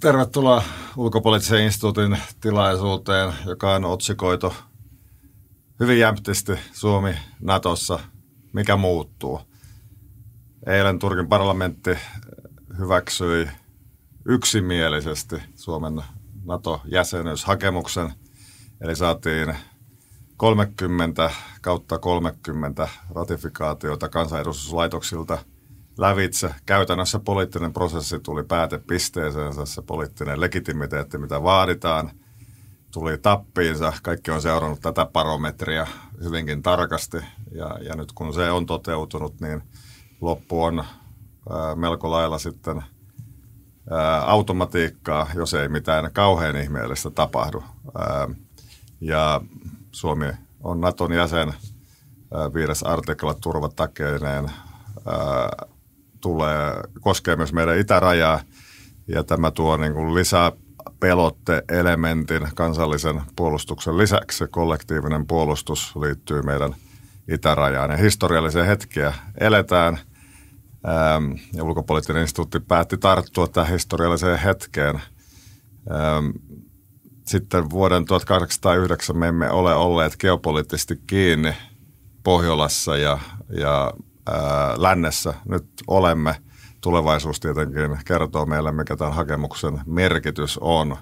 Tervetuloa ulkopoliittisen instituutin tilaisuuteen, joka on otsikoitu hyvin jämptisti Suomi Natossa, mikä muuttuu. Eilen Turkin parlamentti hyväksyi yksimielisesti Suomen NATO-jäsenyyshakemuksen, eli saatiin 30 kautta 30 ratifikaatiota kansanedustuslaitoksilta lävitse. Käytännössä poliittinen prosessi tuli päätepisteeseensä, se poliittinen legitimiteetti, mitä vaaditaan, tuli tappiinsa. Kaikki on seurannut tätä barometria hyvinkin tarkasti ja, ja nyt kun se on toteutunut, niin loppu on ää, melko lailla sitten ää, automatiikkaa, jos ei mitään kauhean ihmeellistä tapahdu. Ää, ja Suomi on Naton jäsen, viides artikla turvatakeineen tulee, koskee myös meidän itärajaa ja tämä tuo niin kuin lisää pelotteelementin kansallisen puolustuksen lisäksi. Kollektiivinen puolustus liittyy meidän itärajaan ja historiallisia hetkiä eletään. Ja ulkopoliittinen instituutti päätti tarttua tähän historialliseen hetkeen sitten vuoden 1809 me emme ole olleet geopoliittisesti kiinni Pohjolassa ja, ja lännessä. Nyt olemme. Tulevaisuus tietenkin kertoo meille, mikä tämän hakemuksen merkitys on.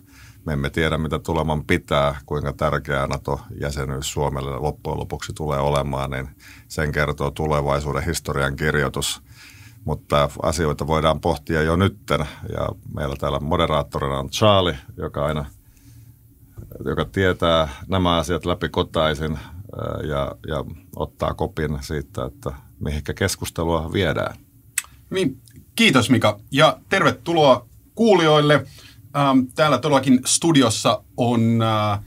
Me emme tiedä, mitä tuleman pitää, kuinka tärkeää NATO-jäsenyys Suomelle loppujen lopuksi tulee olemaan, niin sen kertoo tulevaisuuden historian kirjoitus. Mutta asioita voidaan pohtia jo nytten, ja meillä täällä moderaattorina on Charlie, joka aina – joka tietää nämä asiat läpi kotaisin ja, ja ottaa kopin siitä, että mihinkä keskustelua viedään. Niin, kiitos Mika ja tervetuloa kuulijoille. Ähm, täällä todellakin studiossa on äh,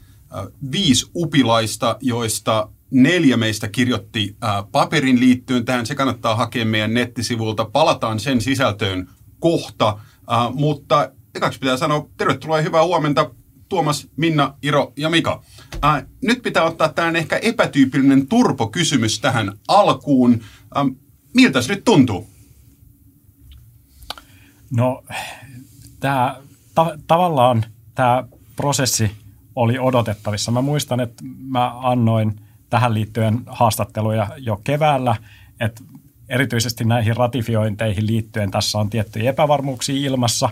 viisi upilaista, joista neljä meistä kirjoitti äh, paperin liittyen tähän. Se kannattaa hakea meidän nettisivulta. Palataan sen sisältöön kohta, äh, mutta ekaksi pitää sanoa tervetuloa ja hyvää huomenta Tuomas, Minna, Iro ja Mika. Ää, nyt pitää ottaa tällainen ehkä epätyypillinen turpokysymys tähän alkuun. Ää, miltä se nyt tuntuu? No, tämä ta- tavallaan tämä prosessi oli odotettavissa. Mä muistan, että mä annoin tähän liittyen haastatteluja jo keväällä, että erityisesti näihin ratifiointeihin liittyen tässä on tiettyjä epävarmuuksia ilmassa,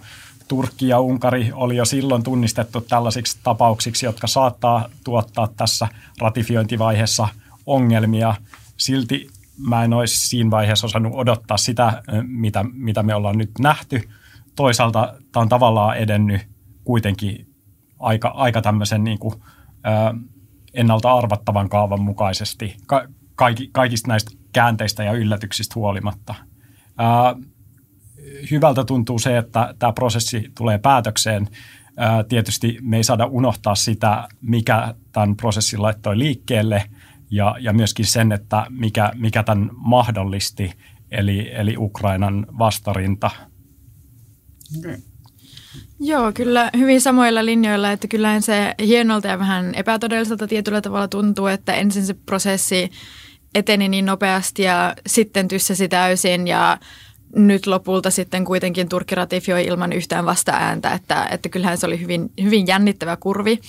Turkki ja Unkari oli jo silloin tunnistettu tällaisiksi tapauksiksi, jotka saattaa tuottaa tässä ratifiointivaiheessa ongelmia. Silti mä en olisi siinä vaiheessa osannut odottaa sitä, mitä, mitä me ollaan nyt nähty. Toisaalta tämä on tavallaan edennyt kuitenkin aika, aika tämmöisen niin kuin, ä, ennalta arvattavan kaavan mukaisesti ka- kaikista näistä käänteistä ja yllätyksistä huolimatta. Ä, hyvältä tuntuu se, että tämä prosessi tulee päätökseen. Tietysti me ei saada unohtaa sitä, mikä tämän prosessin laittoi liikkeelle ja, ja myöskin sen, että mikä, mikä tämän mahdollisti, eli, eli Ukrainan vastarinta. Okay. Joo, kyllä hyvin samoilla linjoilla, että kyllähän se hienolta ja vähän epätodelliselta tietyllä tavalla tuntuu, että ensin se prosessi eteni niin nopeasti ja sitten tyssäsi täysin ja nyt lopulta sitten kuitenkin Turkki ratifioi ilman yhtään vasta-ääntä, että, että kyllähän se oli hyvin, hyvin jännittävä kurvi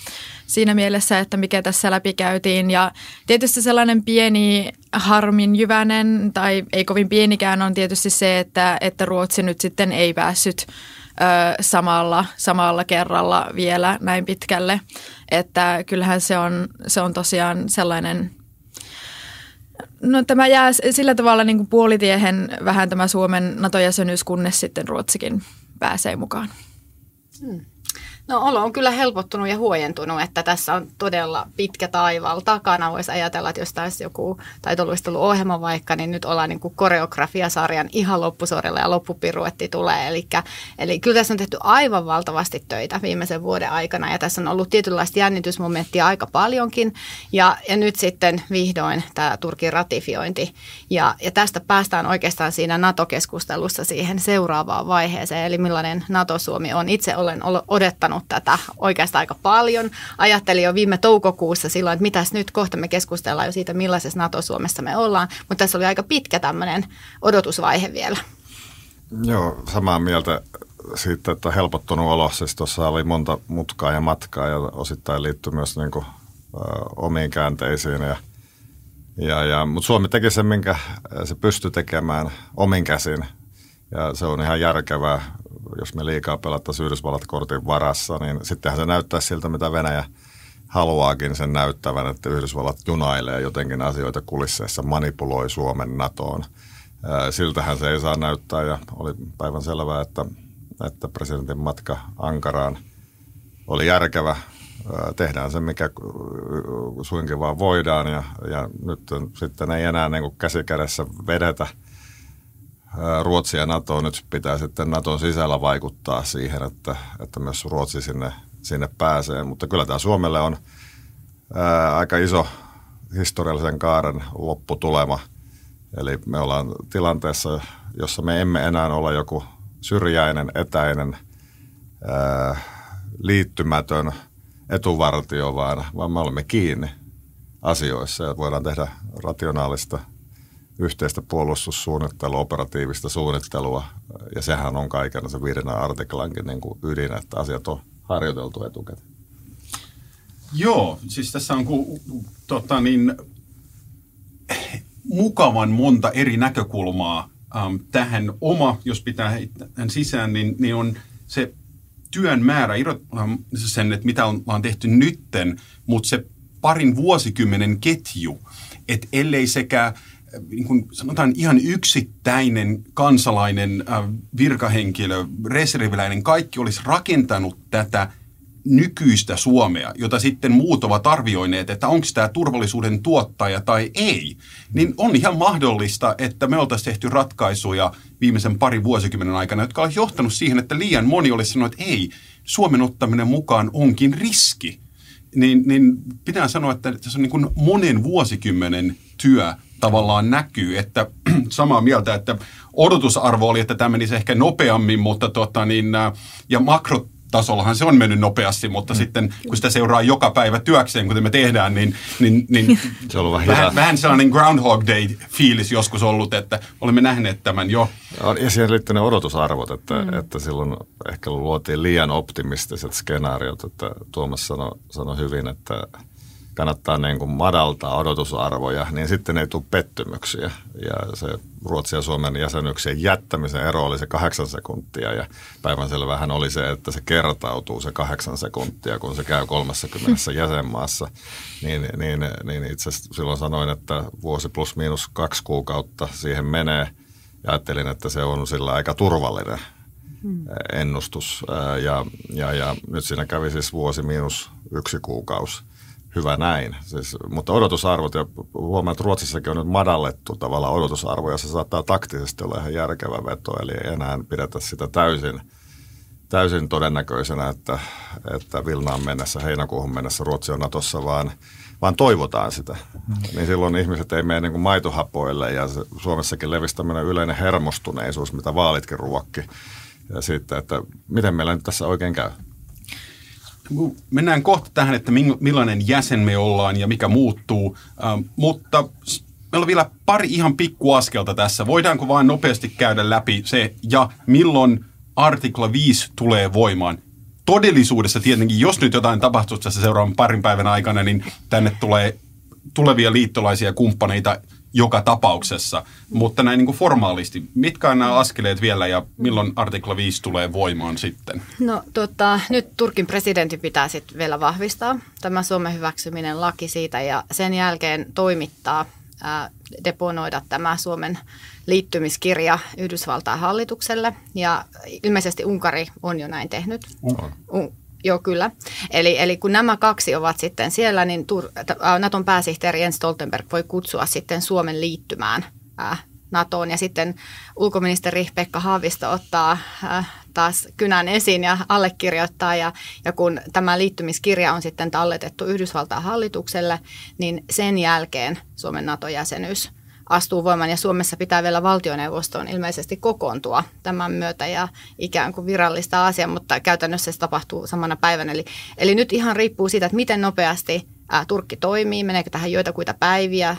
siinä mielessä, että mikä tässä läpi käytiin. Ja tietysti sellainen pieni harmin jyvänen, tai ei kovin pienikään, on tietysti se, että, että Ruotsi nyt sitten ei päässyt ö, samalla, samalla kerralla vielä näin pitkälle. Että kyllähän se on, se on tosiaan sellainen No tämä jää sillä tavalla niin kuin puolitiehen vähän tämä Suomen NATO-jäsenyys, kunnes sitten Ruotsikin pääsee mukaan. Hmm. No olo on kyllä helpottunut ja huojentunut, että tässä on todella pitkä taival takana. Voisi ajatella, että jos taisi joku ohjelma vaikka, niin nyt ollaan niin kuin koreografiasarjan ihan loppusorilla ja loppupiruetti tulee. Eli, eli kyllä tässä on tehty aivan valtavasti töitä viimeisen vuoden aikana ja tässä on ollut tietynlaista jännitysmomenttia aika paljonkin. Ja, ja nyt sitten vihdoin tämä Turkin ratifiointi. Ja, ja tästä päästään oikeastaan siinä NATO-keskustelussa siihen seuraavaan vaiheeseen, eli millainen NATO-Suomi on. Itse olen odottanut seurannut tätä oikeastaan aika paljon. Ajattelin jo viime toukokuussa silloin, että mitäs nyt kohta me keskustellaan jo siitä, millaisessa NATO-Suomessa me ollaan. Mutta tässä oli aika pitkä tämmöinen odotusvaihe vielä. Joo, samaa mieltä. siitä, että helpottunut olo. Siis tuossa oli monta mutkaa ja matkaa ja osittain liittyy myös niin kuin, ö, omiin käänteisiin. Ja, ja, ja, Mutta Suomi teki sen, minkä se pystyi tekemään omin käsin. Ja se on ihan järkevää, jos me liikaa pelattaisiin Yhdysvallat kortin varassa, niin sittenhän se näyttää siltä, mitä Venäjä haluaakin sen näyttävän, että Yhdysvallat junailee jotenkin asioita kulisseissa, manipuloi Suomen NATOon. Siltähän se ei saa näyttää ja oli päivän selvää, että että presidentin matka Ankaraan oli järkevä. Tehdään se, mikä suinkin vaan voidaan ja, ja nyt sitten ei enää niin käsi kädessä vedetä Ruotsi ja NATO. Nyt pitää sitten Naton sisällä vaikuttaa siihen, että, että myös Ruotsi sinne, sinne pääsee. Mutta kyllä tämä Suomelle on ää, aika iso historiallisen kaaren lopputulema. Eli me ollaan tilanteessa, jossa me emme enää ole joku – syrjäinen, etäinen, ää, liittymätön etuvartio, vaan, vaan me olemme kiinni asioissa ja voidaan tehdä rationaalista yhteistä puolustussuunnittelua, operatiivista suunnittelua, ja sehän on kaiken se viidenä artiklankin niin kuin ydin, että asiat on harjoiteltu etukäteen. Joo, siis tässä on ku, tota niin, mukavan monta eri näkökulmaa ähm, tähän oma, jos pitää heittää sisään, niin, niin on se työn määrä, ähm, sen, että mitä ollaan tehty nytten, mutta se parin vuosikymmenen ketju, että ellei sekä niin kuin sanotaan ihan yksittäinen kansalainen, äh, virkahenkilö, reserviläinen, kaikki olisi rakentanut tätä nykyistä Suomea, jota sitten muut ovat arvioineet, että onko tämä turvallisuuden tuottaja tai ei, niin on ihan mahdollista, että me oltaisiin tehty ratkaisuja viimeisen parin vuosikymmenen aikana, jotka ovat johtanut siihen, että liian moni olisi sanonut, että ei, Suomen ottaminen mukaan onkin riski. Niin, niin pitää sanoa, että tässä on niin kuin monen vuosikymmenen työ tavallaan näkyy, että samaa mieltä, että odotusarvo oli, että tämä menisi ehkä nopeammin, mutta tota niin, ja makro tasollahan se on mennyt nopeasti, mutta mm. sitten kun sitä seuraa joka päivä työkseen, kuten me tehdään, niin, niin, niin se on vähän, vähän, vähän sellainen Groundhog Day-fiilis joskus ollut, että olemme nähneet tämän jo. Ja siihen liittyy ne odotusarvot, että, mm. että silloin ehkä luotiin liian optimistiset skenaariot, että Tuomas sanoi sano hyvin, että kannattaa niin kuin madaltaa odotusarvoja, niin sitten ei tule pettymyksiä. Ja se Ruotsin ja Suomen jäsenyyksien jättämisen ero oli se kahdeksan sekuntia ja päivänselvähän oli se, että se kertautuu se kahdeksan sekuntia, kun se käy 30 jäsenmaassa. Niin, niin, niin itse asiassa silloin sanoin, että vuosi plus miinus kaksi kuukautta siihen menee ja ajattelin, että se on sillä aika turvallinen hmm. ennustus. Ja, ja, ja nyt siinä kävi siis vuosi miinus yksi kuukausi hyvä näin. Siis, mutta odotusarvot, ja huomaan, että Ruotsissakin on nyt madallettu tavallaan odotusarvoja, se saattaa taktisesti olla ihan järkevä veto, eli ei enää pidetä sitä täysin, täysin todennäköisenä, että, että Vilnaan mennessä, heinäkuuhun mennessä Ruotsi on Natossa, vaan, vaan toivotaan sitä. Niin silloin ihmiset ei mene niin kuin maitohapoille, ja se, Suomessakin levisi tämmöinen yleinen hermostuneisuus, mitä vaalitkin ruokki, ja sitten, että miten meillä nyt tässä oikein käy mennään kohta tähän, että millainen jäsen me ollaan ja mikä muuttuu, ähm, mutta meillä on vielä pari ihan pikkuaskelta tässä. Voidaanko vain nopeasti käydä läpi se ja milloin artikla 5 tulee voimaan? Todellisuudessa tietenkin, jos nyt jotain tapahtuu tässä seuraavan parin päivän aikana, niin tänne tulee tulevia liittolaisia kumppaneita – joka tapauksessa. Mutta näin niin kuin formaalisti, mitkä on nämä askeleet vielä ja milloin artikla 5 tulee voimaan sitten? No tota, nyt Turkin presidentin pitää sitten vielä vahvistaa tämä Suomen hyväksyminen laki siitä ja sen jälkeen toimittaa, ää, deponoida tämä Suomen liittymiskirja Yhdysvaltain hallitukselle ja ilmeisesti Unkari on jo näin tehnyt. Unkari. Joo, kyllä. Eli, eli kun nämä kaksi ovat sitten siellä, niin Naton pääsihteeri Jens Stoltenberg voi kutsua sitten Suomen liittymään NATOon. Ja sitten ulkoministeri Pekka Haavisto ottaa taas kynän esiin ja allekirjoittaa. Ja, ja kun tämä liittymiskirja on sitten talletettu Yhdysvaltain hallitukselle, niin sen jälkeen Suomen NATO-jäsenyys astuu voimaan ja Suomessa pitää vielä valtioneuvostoon ilmeisesti kokoontua tämän myötä ja ikään kuin virallista asiaa, mutta käytännössä se tapahtuu samana päivänä. Eli, eli nyt ihan riippuu siitä, että miten nopeasti Turkki toimii, meneekö tähän joitakuita päiviä,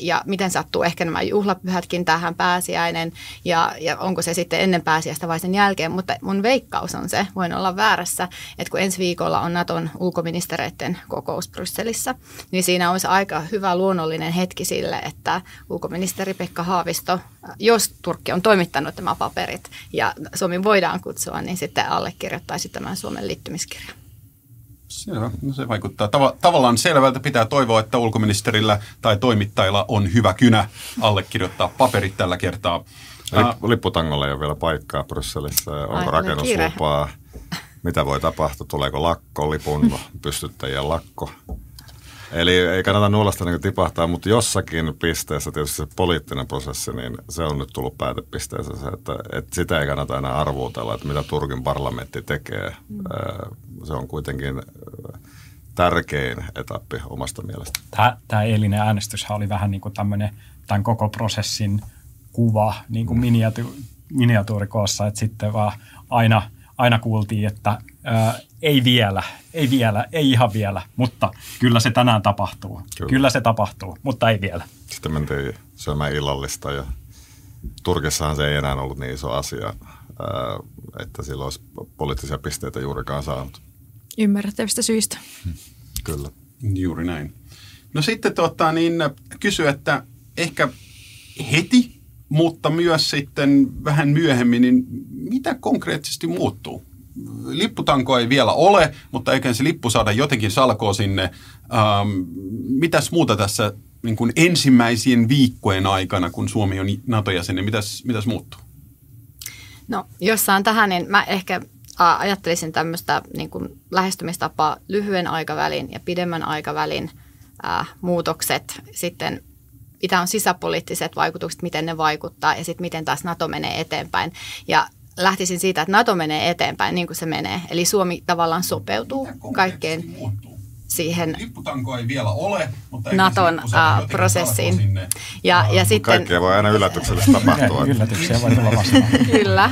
ja miten sattuu ehkä nämä juhlapyhätkin tähän pääsiäinen ja, ja onko se sitten ennen pääsiäistä vai sen jälkeen. Mutta mun veikkaus on se, voin olla väärässä, että kun ensi viikolla on Naton ulkoministereiden kokous Brysselissä, niin siinä olisi aika hyvä luonnollinen hetki sille, että ulkoministeri Pekka Haavisto, jos Turkki on toimittanut nämä paperit ja Suomi voidaan kutsua, niin sitten allekirjoittaisi tämän Suomen liittymiskirjan. Selvä. No se vaikuttaa Tava- tavallaan selvältä. Pitää toivoa, että ulkoministerillä tai toimittajilla on hyvä kynä allekirjoittaa paperit tällä kertaa. Lip, lipputangolla ei ole vielä paikkaa Brysselissä. Onko rakennuslupaa? Mitä voi tapahtua? Tuleeko lakko, lipun pystyttäjien lakko? Eli ei kannata nuolasta niin tipahtaa, mutta jossakin pisteessä tietysti se poliittinen prosessi, niin se on nyt tullut päätepisteessä se, että, että sitä ei kannata enää arvuutella, että mitä Turkin parlamentti tekee. Mm. Se on kuitenkin tärkein etappi omasta mielestä. Tämä, tämä eilinen äänestys oli vähän niin kuin tämmöinen tämän koko prosessin kuva niin kuin mm. miniatu, miniatuurikoossa, että sitten vaan aina, aina kuultiin, että ää, ei vielä, ei vielä, ei ihan vielä, mutta kyllä se tänään tapahtuu. Kyllä, kyllä se tapahtuu, mutta ei vielä. Sitten mentiin syömään illallista ja Turkissahan se ei enää ollut niin iso asia, että sillä olisi poliittisia pisteitä juurikaan saanut. Ymmärrettävistä syistä. Kyllä. Juuri näin. No sitten tota, niin, kysy, että ehkä heti, mutta myös sitten vähän myöhemmin, niin mitä konkreettisesti muuttuu? Lipputanko ei vielä ole, mutta eikä se lippu saada jotenkin salkoa sinne. Ähm, mitäs muuta tässä niin kuin ensimmäisien viikkojen aikana, kun Suomi on NATO-jäsen, niin mitäs, mitäs muuttuu? No, jos saan tähän, niin mä ehkä ajattelisin tämmöistä niin kuin lähestymistapaa lyhyen aikavälin ja pidemmän aikavälin ää, muutokset, sitten mitä on sisäpoliittiset vaikutukset, miten ne vaikuttaa ja sitten miten taas NATO menee eteenpäin. Ja lähtisin siitä, että NATO menee eteenpäin niin kuin se menee. Eli Suomi tavallaan sopeutuu kaikkeen siihen Lipputanko ei vielä ole, mutta Naton uh, prosessiin. Ja, ja sitten, Kaikkea voi aina yllätyksellisesti tapahtua. Yllätyksiä voi tulla vastaan. Kyllä.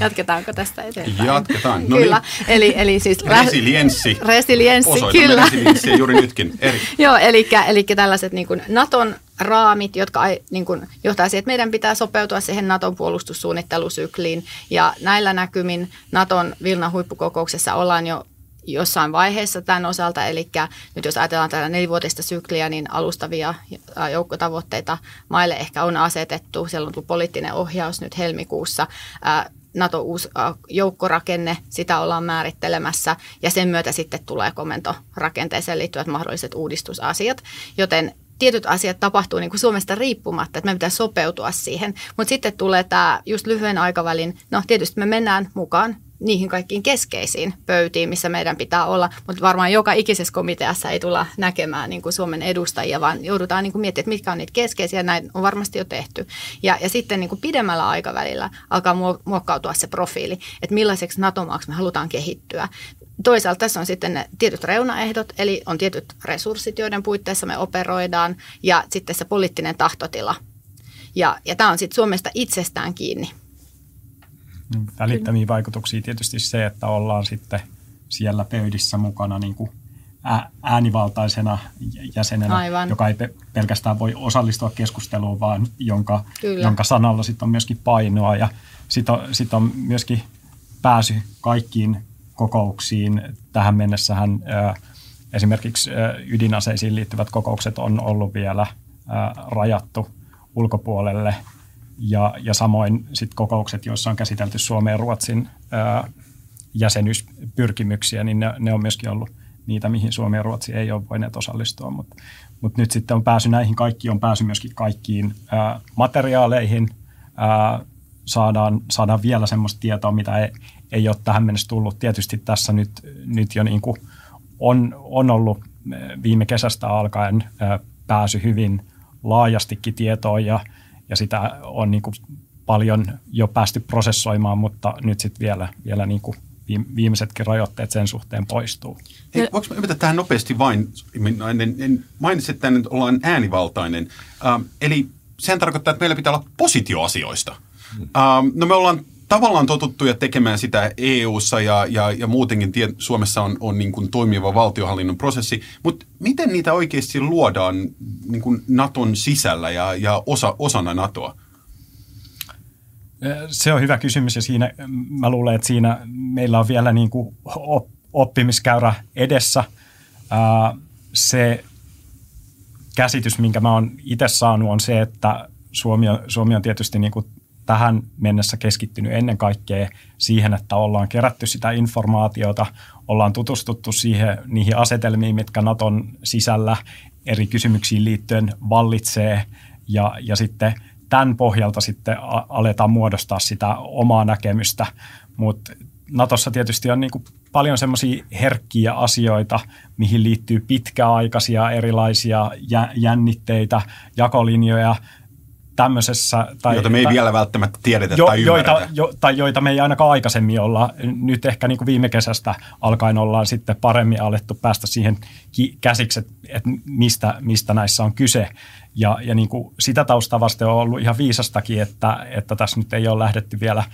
Jatketaanko tästä eteenpäin? Jatketaan. No kyllä. Niin. Eli, eli siis resilienssi. Resilienssi, Osoitamme kyllä. resilienssiä juuri nytkin. Eri. Joo, eli, eli tällaiset niin kuin Naton raamit, jotka niin kuin, johtaa siihen, että meidän pitää sopeutua siihen Naton puolustussuunnittelusykliin. Ja näillä näkymin Naton Vilnan huippukokouksessa ollaan jo jossain vaiheessa tämän osalta. Eli nyt jos ajatellaan tätä nelivuotista sykliä, niin alustavia joukkotavoitteita maille ehkä on asetettu. Siellä on tullut poliittinen ohjaus nyt helmikuussa. NATO uusi joukkorakenne, sitä ollaan määrittelemässä ja sen myötä sitten tulee komentorakenteeseen liittyvät mahdolliset uudistusasiat. Joten tietyt asiat tapahtuu niin kuin Suomesta riippumatta, että me pitää sopeutua siihen. Mutta sitten tulee tämä just lyhyen aikavälin, no tietysti me mennään mukaan niihin kaikkiin keskeisiin pöytiin, missä meidän pitää olla, mutta varmaan joka ikisessä komiteassa ei tulla näkemään niin kuin Suomen edustajia, vaan joudutaan niin kuin miettimään, että mitkä on niitä keskeisiä, näin on varmasti jo tehty. Ja, ja sitten niin kuin pidemmällä aikavälillä alkaa muokkautua se profiili, että millaiseksi NATO-maaksi me halutaan kehittyä. Toisaalta tässä on sitten ne tietyt reunaehdot, eli on tietyt resurssit, joiden puitteissa me operoidaan, ja sitten se poliittinen tahtotila. Ja, ja tämä on sitten Suomesta itsestään kiinni. Välittömiä vaikutuksia tietysti se, että ollaan sitten siellä pöydissä mukana niin kuin äänivaltaisena jäsenenä, Aivan. joka ei pelkästään voi osallistua keskusteluun, vaan jonka, jonka sanalla sitten on myöskin painoa ja sitten on, sit on myöskin pääsy kaikkiin kokouksiin. Tähän mennessähän esimerkiksi ydinaseisiin liittyvät kokoukset on ollut vielä rajattu ulkopuolelle. Ja, ja samoin sit kokoukset, joissa on käsitelty Suomen ja Ruotsin jäsenyyspyrkimyksiä, niin ne, ne on myöskin ollut niitä, mihin Suomi ja Ruotsi ei ole voineet osallistua, mutta mut nyt sitten on pääsy näihin kaikkiin, on pääsy myöskin kaikkiin ää, materiaaleihin, ää, saadaan, saadaan vielä semmoista tietoa, mitä ei, ei ole tähän mennessä tullut. Tietysti tässä nyt, nyt jo niin kuin on, on ollut viime kesästä alkaen pääsy hyvin laajastikin tietoon ja, ja sitä on niin kuin paljon jo päästy prosessoimaan, mutta nyt sitten vielä, vielä niin kuin viimeisetkin rajoitteet sen suhteen poistuu. Hei, voinko mä tähän nopeasti vain, en, en mainitsi, että nyt ollaan äänivaltainen. Ähm, eli sehän tarkoittaa, että meillä pitää olla positioasioista. Hmm. Ähm, no me ollaan tavallaan totuttuja tekemään sitä EU-ssa ja, ja, ja muutenkin tie, Suomessa on, on niin kuin toimiva valtiohallinnon prosessi, mutta miten niitä oikeasti luodaan niin kuin Naton sisällä ja, ja osa, osana NATOa? Se on hyvä kysymys ja siinä mä luulen, että siinä meillä on vielä niin kuin oppimiskäyrä edessä. Se käsitys, minkä mä oon itse saanut, on se, että Suomi on, Suomi on tietysti niin kuin tähän mennessä keskittynyt ennen kaikkea siihen, että ollaan kerätty sitä informaatiota, ollaan tutustuttu siihen, niihin asetelmiin, mitkä Naton sisällä eri kysymyksiin liittyen vallitsee. Ja, ja sitten tämän pohjalta sitten aletaan muodostaa sitä omaa näkemystä, mutta Natossa tietysti on niin kuin paljon semmoisia herkkiä asioita, mihin liittyy pitkäaikaisia erilaisia jännitteitä, jakolinjoja, tämmöisessä... Tai, joita me ei tai, vielä välttämättä tiedetä jo, tai joita, jo, tai joita me ei ainakaan aikaisemmin olla. Nyt ehkä niin kuin viime kesästä alkaen ollaan sitten paremmin alettu päästä siihen käsiksi, että, että mistä, mistä näissä on kyse. Ja, ja niin kuin sitä taustaa vasten on ollut ihan viisastakin, että, että tässä nyt ei ole lähdetty vielä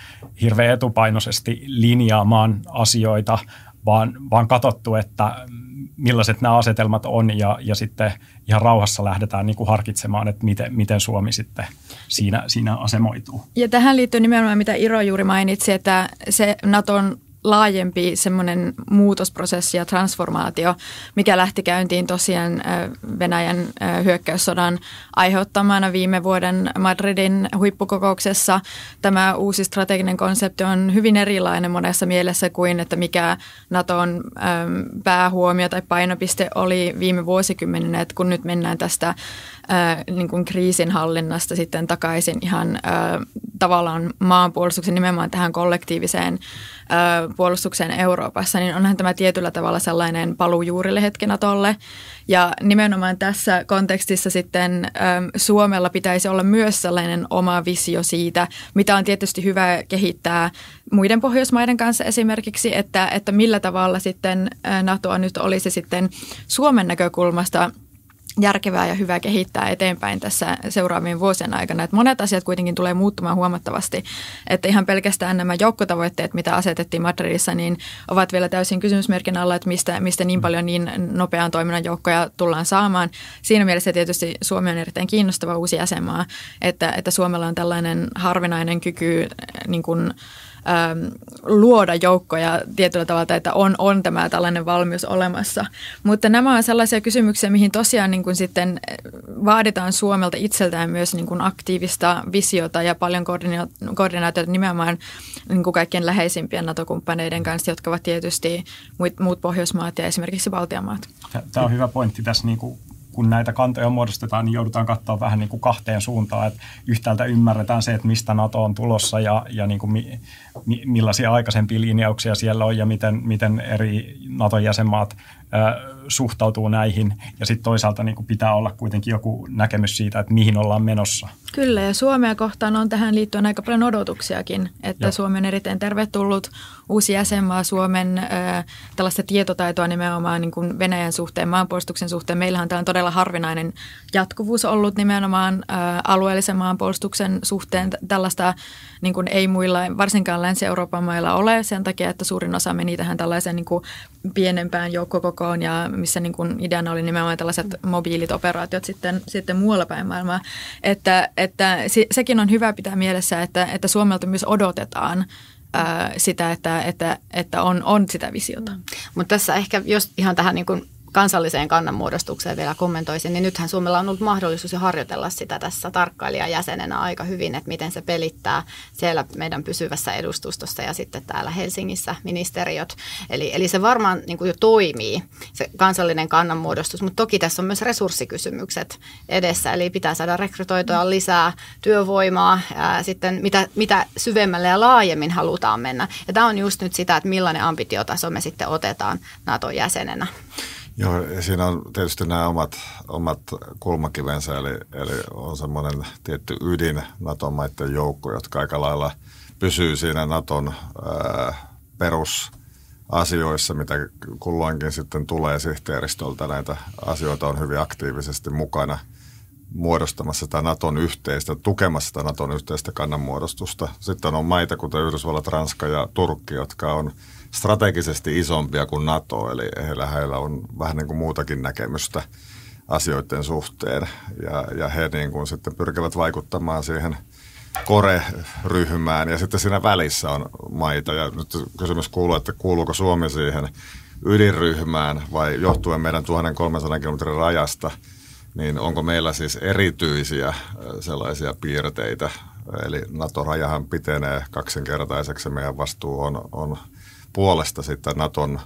hirveän etupainoisesti linjaamaan asioita, vaan, vaan katsottu, että millaiset nämä asetelmat on ja, ja sitten ihan rauhassa lähdetään niin kuin harkitsemaan, että miten, miten Suomi sitten siinä, siinä asemoituu. Ja tähän liittyy nimenomaan, mitä Iro juuri mainitsi, että se Naton laajempi semmoinen muutosprosessi ja transformaatio, mikä lähti käyntiin tosiaan Venäjän hyökkäyssodan aiheuttamana viime vuoden Madridin huippukokouksessa. Tämä uusi strateginen konsepti on hyvin erilainen monessa mielessä kuin, että mikä Naton päähuomio tai painopiste oli viime vuosikymmeninä, että kun nyt mennään tästä niin kuin kriisinhallinnasta sitten takaisin ihan tavallaan maanpuolustuksen nimenomaan tähän kollektiiviseen puolustukseen Euroopassa, niin onhan tämä tietyllä tavalla sellainen paluu juurille hetkenä tolle. Ja nimenomaan tässä kontekstissa sitten Suomella pitäisi olla myös sellainen oma visio siitä, mitä on tietysti hyvä kehittää muiden Pohjoismaiden kanssa esimerkiksi, että, että millä tavalla sitten NATOa nyt olisi sitten Suomen näkökulmasta – järkevää ja hyvää kehittää eteenpäin tässä seuraavien vuosien aikana. Että monet asiat kuitenkin tulee muuttumaan huomattavasti. Että ihan pelkästään nämä joukkotavoitteet, mitä asetettiin Madridissa, niin ovat vielä täysin kysymysmerkin alla, että mistä, mistä niin paljon niin nopean toiminnan joukkoja tullaan saamaan. Siinä mielessä tietysti Suomi on erittäin kiinnostava uusi jäsenmaa, että, että Suomella on tällainen harvinainen kyky niin kuin, ähm, luoda joukkoja tietyllä tavalla, että on, on tämä tällainen valmius olemassa. Mutta nämä on sellaisia kysymyksiä, mihin tosiaan niin kuin sitten vaaditaan Suomelta itseltään myös niin kuin aktiivista visiota ja paljon koordinaatiota nimenomaan niin kuin kaikkien läheisimpien NATO-kumppaneiden kanssa, jotka ovat tietysti muut, muut Pohjoismaat ja esimerkiksi Baltianmaat. Tämä on hyvä pointti tässä niin kuin kun näitä kantoja muodostetaan, niin joudutaan katsoa vähän niin kuin kahteen suuntaan. Että yhtäältä ymmärretään se, että mistä NATO on tulossa ja, ja niin kuin mi, mi, millaisia aikaisempia linjauksia siellä on ja miten, miten eri NATO-jäsenmaat suhtautuu näihin. Ja sitten toisaalta niin kuin pitää olla kuitenkin joku näkemys siitä, että mihin ollaan menossa. Kyllä ja Suomea kohtaan on tähän liittyen aika paljon odotuksiakin, että Joo. Suomi on erittäin tervetullut uusi jäsenmaa Suomen ö, tällaista tietotaitoa nimenomaan niin kuin Venäjän suhteen, maanpuolustuksen suhteen. Meillähän on tällainen todella harvinainen jatkuvuus ollut nimenomaan ö, alueellisen maanpuolustuksen suhteen. Tällaista niin kuin ei muilla, varsinkaan Länsi-Euroopan mailla ole sen takia, että suurin osa meni tähän tällaiseen niin kuin pienempään joukkokokoon ja missä niin kuin ideana oli nimenomaan tällaiset mobiilit operaatiot sitten, sitten muualla päin maailmaa. Että, että sekin on hyvä pitää mielessä, että, että Suomelta myös odotetaan sitä, että, että, että on, on sitä visiota. Mutta tässä ehkä jos ihan tähän niin kuin kansalliseen kannanmuodostukseen vielä kommentoisin, niin nythän Suomella on ollut mahdollisuus jo harjoitella sitä tässä tarkkailijajäsenenä aika hyvin, että miten se pelittää siellä meidän pysyvässä edustustossa ja sitten täällä Helsingissä ministeriöt. Eli, eli se varmaan niin kuin jo toimii, se kansallinen kannanmuodostus, mutta toki tässä on myös resurssikysymykset edessä, eli pitää saada rekrytoitua lisää työvoimaa, ja sitten mitä, mitä syvemmälle ja laajemmin halutaan mennä. Ja tämä on just nyt sitä, että millainen ambitiotaso me sitten otetaan NATO-jäsenenä. Joo, siinä on tietysti nämä omat, omat kulmakivensä, eli, eli on semmoinen tietty ydin NATO-maiden joukko, jotka aika lailla pysyy siinä Naton ää, perusasioissa, mitä kulloinkin sitten tulee sihteeristöltä. Näitä asioita on hyvin aktiivisesti mukana. muodostamassa sitä Naton yhteistä, tukemassa sitä Naton yhteistä kannanmuodostusta. Sitten on maita, kuten Yhdysvallat, Ranska ja Turkki, jotka on strategisesti isompia kuin NATO, eli heillä, heillä on vähän niin kuin muutakin näkemystä asioiden suhteen. Ja, ja he niin kuin sitten pyrkivät vaikuttamaan siihen kore-ryhmään, ja sitten siinä välissä on maita, ja nyt kysymys kuuluu, että kuuluuko Suomi siihen ydinryhmään, vai johtuen meidän 1300 kilometrin rajasta – niin onko meillä siis erityisiä sellaisia piirteitä, eli NATO-rajahan pitenee kaksinkertaiseksi, meidän vastuu on, on puolesta sitten Naton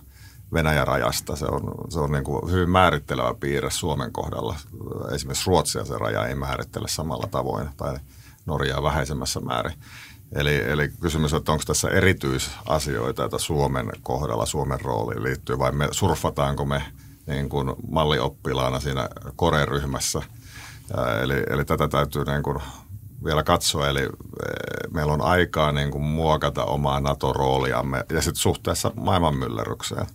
Venäjä-rajasta. Se on, se on niin kuin hyvin määrittelevä piirre Suomen kohdalla. Esimerkiksi Ruotsia se raja ei määrittele samalla tavoin, tai Norjaa vähäisemmässä määrin. Eli, eli kysymys on, että onko tässä erityisasioita, että Suomen kohdalla, Suomen rooliin liittyy, vai me surfataanko me – niin kuin mallioppilaana siinä koreryhmässä. Eli, eli tätä täytyy niin kuin vielä katsoa, eli e, meillä on aikaa niin kuin muokata omaa NATO-rooliamme ja sitten suhteessa maailmanmyllerrykseen.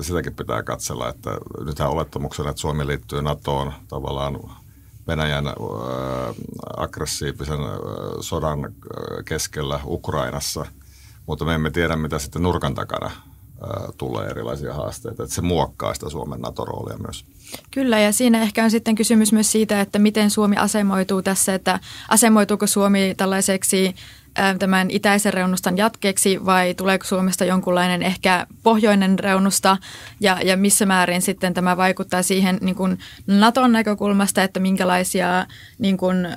Sitäkin pitää katsella, että nythän olettamuksena, että Suomi liittyy NATOon tavallaan Venäjän aggressiivisen sodan keskellä Ukrainassa, mutta me emme tiedä, mitä sitten nurkan takana tulee erilaisia haasteita, että se muokkaa sitä Suomen NATO-roolia myös. Kyllä, ja siinä ehkä on sitten kysymys myös siitä, että miten Suomi asemoituu tässä, että asemoituuko Suomi tällaiseksi tämän itäisen reunustan jatkeeksi vai tuleeko Suomesta jonkunlainen ehkä pohjoinen reunusta ja, ja missä määrin sitten tämä vaikuttaa siihen niin kuin Naton näkökulmasta, että minkälaisia niin kuin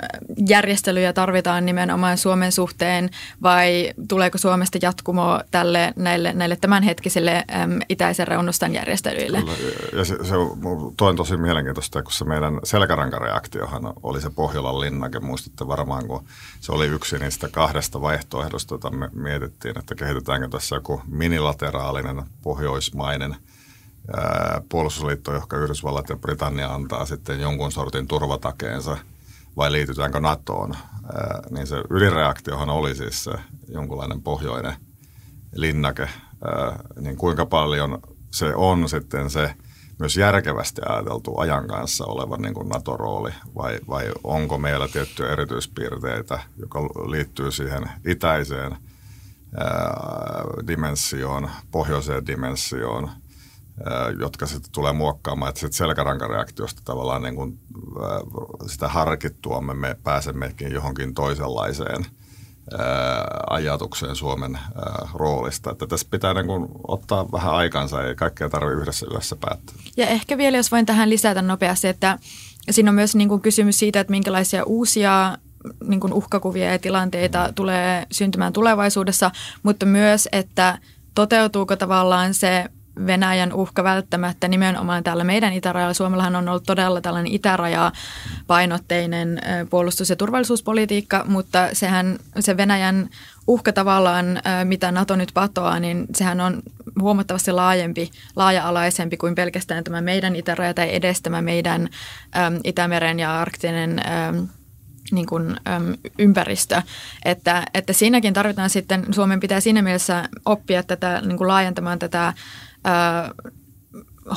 järjestelyjä tarvitaan nimenomaan Suomen suhteen vai tuleeko Suomesta jatkumo tälle näille, näille tämänhetkisille äm, itäisen reunustan järjestelyille? Kyllä. Ja se, se on tosi mielenkiintoista, kun se meidän selkärankareaktiohan oli se Pohjolan linnake, muistatte varmaan, kun se oli yksi niistä kahdesta kahdesta vaihtoehdosta, jota me mietittiin, että kehitetäänkö tässä joku minilateraalinen pohjoismainen ää, puolustusliitto, joka Yhdysvallat ja Britannia antaa sitten jonkun sortin turvatakeensa, vai liitytäänkö NATOon. Ää, niin se ydinreaktiohan oli siis se jonkunlainen pohjoinen linnake, ää, niin kuinka paljon se on sitten se – myös järkevästi ajateltu ajan kanssa olevan niin kuin NATO-rooli vai, vai onko meillä tiettyjä erityispiirteitä, joka liittyy siihen itäiseen ää, dimensioon, pohjoiseen dimensioon, ää, jotka sitten tulee muokkaamaan, että sitten selkärankareaktiosta tavallaan niin kuin, ää, sitä harkittuamme me pääsemmekin johonkin toisenlaiseen – ajatukseen Suomen roolista. Että tässä pitää niin kuin ottaa vähän aikansa, ei kaikkea tarvitse yhdessä yössä päättää. Ja ehkä vielä, jos voin tähän lisätä nopeasti, että siinä on myös niin kuin kysymys siitä, että minkälaisia uusia niin kuin uhkakuvia ja tilanteita tulee syntymään tulevaisuudessa, mutta myös, että toteutuuko tavallaan se Venäjän uhka välttämättä nimenomaan täällä meidän itärajalla. Suomellahan on ollut todella tällainen itäraja-painotteinen puolustus- ja turvallisuuspolitiikka, mutta sehän se Venäjän uhka tavallaan, mitä NATO nyt patoaa, niin sehän on huomattavasti laajempi, laaja-alaisempi kuin pelkästään tämä meidän itäraja tai edes tämä meidän äm, Itämeren ja arktinen äm, niin kuin, äm, ympäristö. Että, että siinäkin tarvitaan sitten, Suomen pitää siinä mielessä oppia tätä, niin kuin laajentamaan tätä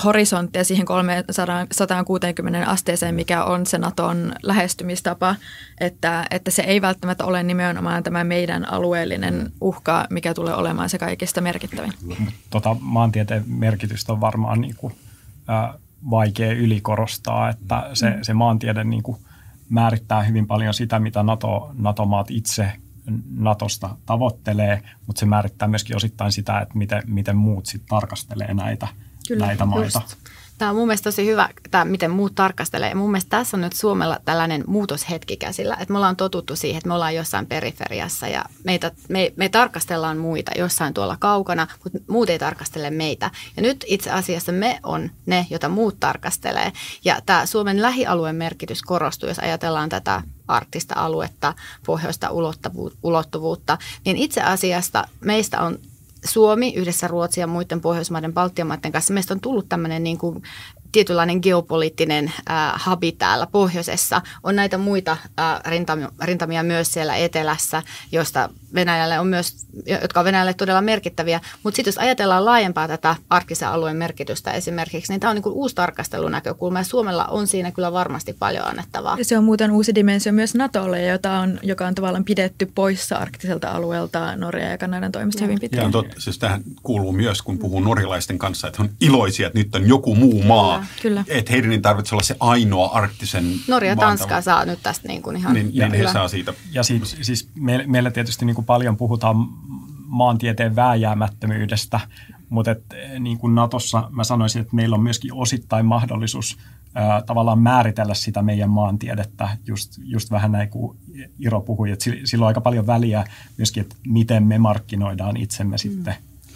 horisonttia siihen 360 asteeseen, mikä on se Naton lähestymistapa, että, että se ei välttämättä ole nimenomaan tämä meidän alueellinen uhka, mikä tulee olemaan se kaikista merkittävin. Tota, maantieteen merkitystä on varmaan niin kuin, ä, vaikea ylikorostaa, että se, se maantiede niin kuin, määrittää hyvin paljon sitä, mitä NATO, NATO-maat itse Natosta tavoittelee, mutta se määrittää myöskin osittain sitä, että miten, miten muut sitten tarkastelee näitä, Kyllä, näitä maita. Just. Tämä on mun mielestä tosi hyvä, tämä, miten muut tarkastelee. Ja mun mielestä tässä on nyt Suomella tällainen muutoshetki käsillä, että me ollaan totuttu siihen, että me ollaan jossain periferiassa ja meitä, me, me tarkastellaan muita jossain tuolla kaukana, mutta muut ei tarkastele meitä. Ja nyt itse asiassa me on ne, joita muut tarkastelee. Ja tämä Suomen lähialueen merkitys korostuu, jos ajatellaan tätä arktista aluetta, pohjoista ulottuvuutta, niin itse asiassa meistä on Suomi yhdessä Ruotsin ja muiden Pohjoismaiden, Baltian kanssa, meistä on tullut tämmöinen niin kuin tietynlainen geopoliittinen äh, habi täällä pohjoisessa. On näitä muita äh, rintamia, rintamia myös siellä etelässä, joista Venäjälle on myös, jotka on Venäjälle todella merkittäviä. Mutta sitten jos ajatellaan laajempaa tätä arktisen alueen merkitystä esimerkiksi, niin tämä on niin kuin uusi tarkastelunäkökulma ja Suomella on siinä kyllä varmasti paljon annettavaa. Ja se on muuten uusi dimensio myös Natolle, jota on, joka on tavallaan pidetty poissa arktiselta alueelta Norja ja Kanadan toimesta hyvin pitkään. Ja totta, siis tähän kuuluu myös, kun puhuu norjalaisten kanssa, että on iloisia, että nyt on joku muu maa. Kyllä, kyllä. Että heidän ei tarvitse olla se ainoa arktisen Norja ja Tanska saa nyt tästä niin kuin ihan Niin, niin he saa siitä. Ja siis, siis me, meillä tietysti niin kuin paljon puhutaan maantieteen vääjäämättömyydestä, mutta et, eh, niin kuin Natossa mä sanoisin, että meillä on myöskin osittain mahdollisuus ää, tavallaan määritellä sitä meidän maantiedettä, just, just vähän näin kuin Iro puhui, että si- sillä on aika paljon väliä myöskin, että miten me markkinoidaan itsemme sitten.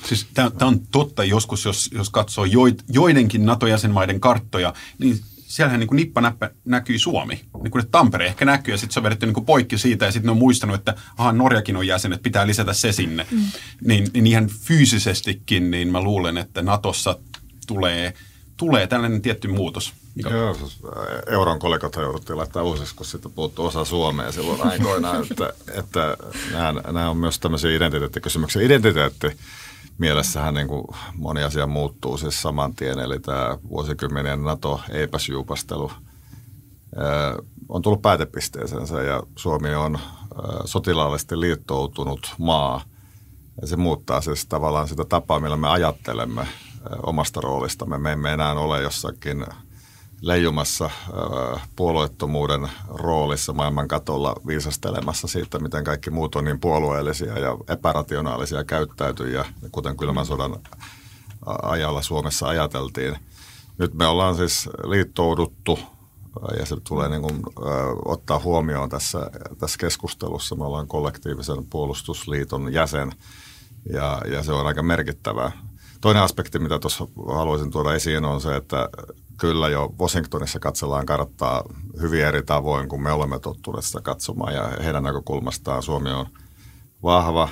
Siis tämä on totta joskus, jos, jos katsoo joid, joidenkin NATO-jäsenmaiden karttoja, niin siellähän niin kuin nippanäppä näkyy Suomi. Niin kuin, että Tampere ehkä näkyy ja sitten se on vedetty niin kuin poikki siitä ja sitten ne on muistanut, että aha, Norjakin on jäsen, että pitää lisätä se sinne. Mm. Niin, niin ihan fyysisestikin, niin mä luulen, että Natossa tulee, tulee tällainen tietty muutos. Mikä, Joo, siis, ä, euron kolikot jouduttiin laittaa uusiksi, kun siitä puuttuu osa Suomea silloin aikoinaan. että, että nämä, nämä on myös tämmöisiä identiteettikysymyksiä. Identiteetti mielessähän niin kuin moni asia muuttuu siis saman tien, eli tämä vuosikymmenien NATO-eipäsjuupastelu ä, on tullut päätepisteeseensä ja Suomi on sotilaallisesti liittoutunut maa. Ja se muuttaa siis tavallaan sitä tapaa, millä me ajattelemme omasta roolistamme. Me emme enää ole jossakin leijumassa ä, puolueettomuuden roolissa maailman katolla viisastelemassa siitä, miten kaikki muut on niin puolueellisia ja epärationaalisia käyttäytyjiä, kuten kylmän sodan ä, ajalla Suomessa ajateltiin. Nyt me ollaan siis liittouduttu ä, ja se tulee niin kuin, ottaa huomioon tässä, tässä keskustelussa. Me ollaan kollektiivisen puolustusliiton jäsen ja, ja se on aika merkittävää. Toinen aspekti, mitä tuossa haluaisin tuoda esiin, on se, että kyllä jo Washingtonissa katsellaan karttaa hyvin eri tavoin kuin me olemme tottuneet sitä katsomaan. Ja heidän näkökulmastaan Suomi on vahva,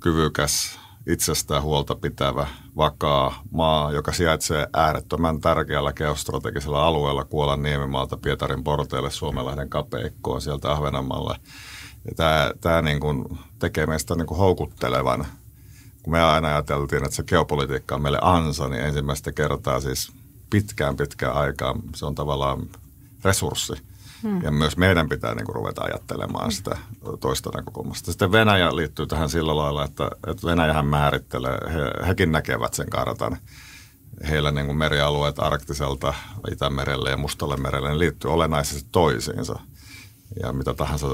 kyvykäs, itsestään huolta pitävä, vakaa maa, joka sijaitsee äärettömän tärkeällä geostrategisella alueella Kuolan niemimaalta Pietarin porteille, Suomenlahden kapeikkoon sieltä Ahvenanmaalle. Ja tämä, tämä niin kuin tekee meistä niin kuin houkuttelevan. Kun me aina ajateltiin, että se geopolitiikka on meille ansa, niin ensimmäistä kertaa siis pitkään pitkään aikaan se on tavallaan resurssi. Hmm. Ja myös meidän pitää niin kuin, ruveta ajattelemaan sitä toista näkökulmasta. Sitten Venäjä liittyy tähän sillä lailla, että, että Venäjähän määrittelee, he, hekin näkevät sen kartan. Heillä niin kuin merialueet arktiselta Itämerelle ja Mustalle merelle liittyy olennaisesti toisiinsa. Ja mitä tahansa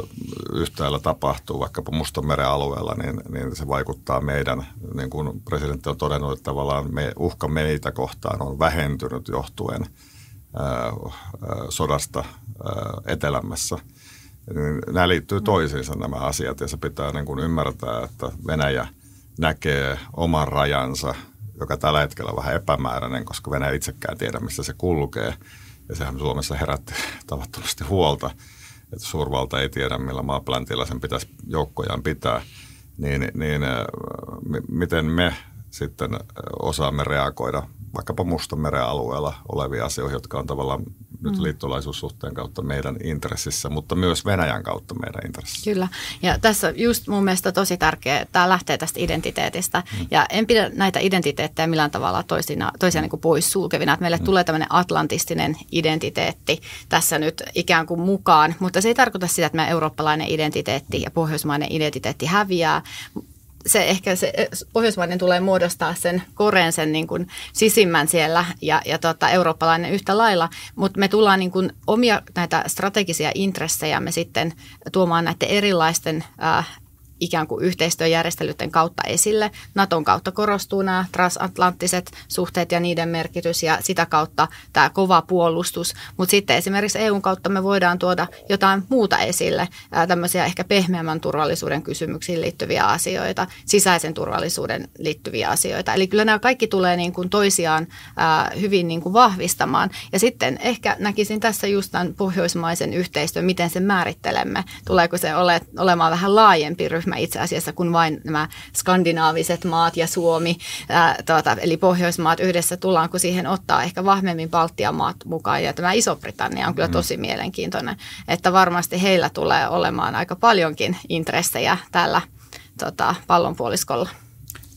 yhtäällä tapahtuu, vaikkapa Mustanmeren alueella, niin, niin se vaikuttaa meidän, niin kuin presidentti on todennut, että tavallaan me, uhka meitä kohtaan on vähentynyt johtuen ää, sodasta ää, etelämässä. Niin nämä liittyy toisiinsa nämä asiat ja se pitää niin kuin ymmärtää, että Venäjä näkee oman rajansa, joka tällä hetkellä on vähän epämääräinen, koska Venäjä itsekään tiedä, missä se kulkee. Ja sehän Suomessa herätti tavattomasti huolta, että suurvalta ei tiedä, millä maapläntillä sen pitäisi joukkojaan pitää. Niin, niin m- miten me sitten osaamme reagoida vaikkapa Mustanmeren alueella oleviin asioihin, jotka on tavallaan nyt Mm. liittolaisuussuhteen kautta meidän intressissä, mutta myös Venäjän kautta meidän intressissä. Kyllä. Ja tässä just mun mielestä tosi tärkeää, että tämä lähtee tästä identiteetistä. Mm. Ja en pidä näitä identiteettejä millään tavalla toisina, toisia niin kuin pois sulkevina. Että meille mm. tulee tämmöinen atlantistinen identiteetti tässä nyt ikään kuin mukaan. Mutta se ei tarkoita sitä, että meidän eurooppalainen identiteetti ja pohjoismainen identiteetti häviää se ehkä se pohjoismainen tulee muodostaa sen koreen, sen niin kuin sisimmän siellä ja, ja tota, eurooppalainen yhtä lailla, mutta me tullaan niin kuin omia näitä strategisia intressejä me sitten tuomaan näiden erilaisten äh, ikään kuin yhteistyöjärjestelyiden kautta esille. Naton kautta korostuu nämä transatlanttiset suhteet ja niiden merkitys ja sitä kautta tämä kova puolustus. Mutta sitten esimerkiksi EUn kautta me voidaan tuoda jotain muuta esille, tämmöisiä ehkä pehmeämmän turvallisuuden kysymyksiin liittyviä asioita, sisäisen turvallisuuden liittyviä asioita. Eli kyllä nämä kaikki tulee niin kuin toisiaan ää, hyvin niin kuin vahvistamaan. Ja sitten ehkä näkisin tässä just tämän pohjoismaisen yhteistyön, miten sen määrittelemme. Tuleeko se ole, olemaan vähän laajempi ryhmä ryhmä itse asiassa kuin vain nämä skandinaaviset maat ja Suomi, ää, tuota, eli Pohjoismaat yhdessä tullaan, kun siihen ottaa ehkä vahvemmin Baltian maat mukaan. Ja tämä Iso-Britannia on kyllä mm. tosi mielenkiintoinen, että varmasti heillä tulee olemaan aika paljonkin intressejä tällä tota, pallonpuoliskolla.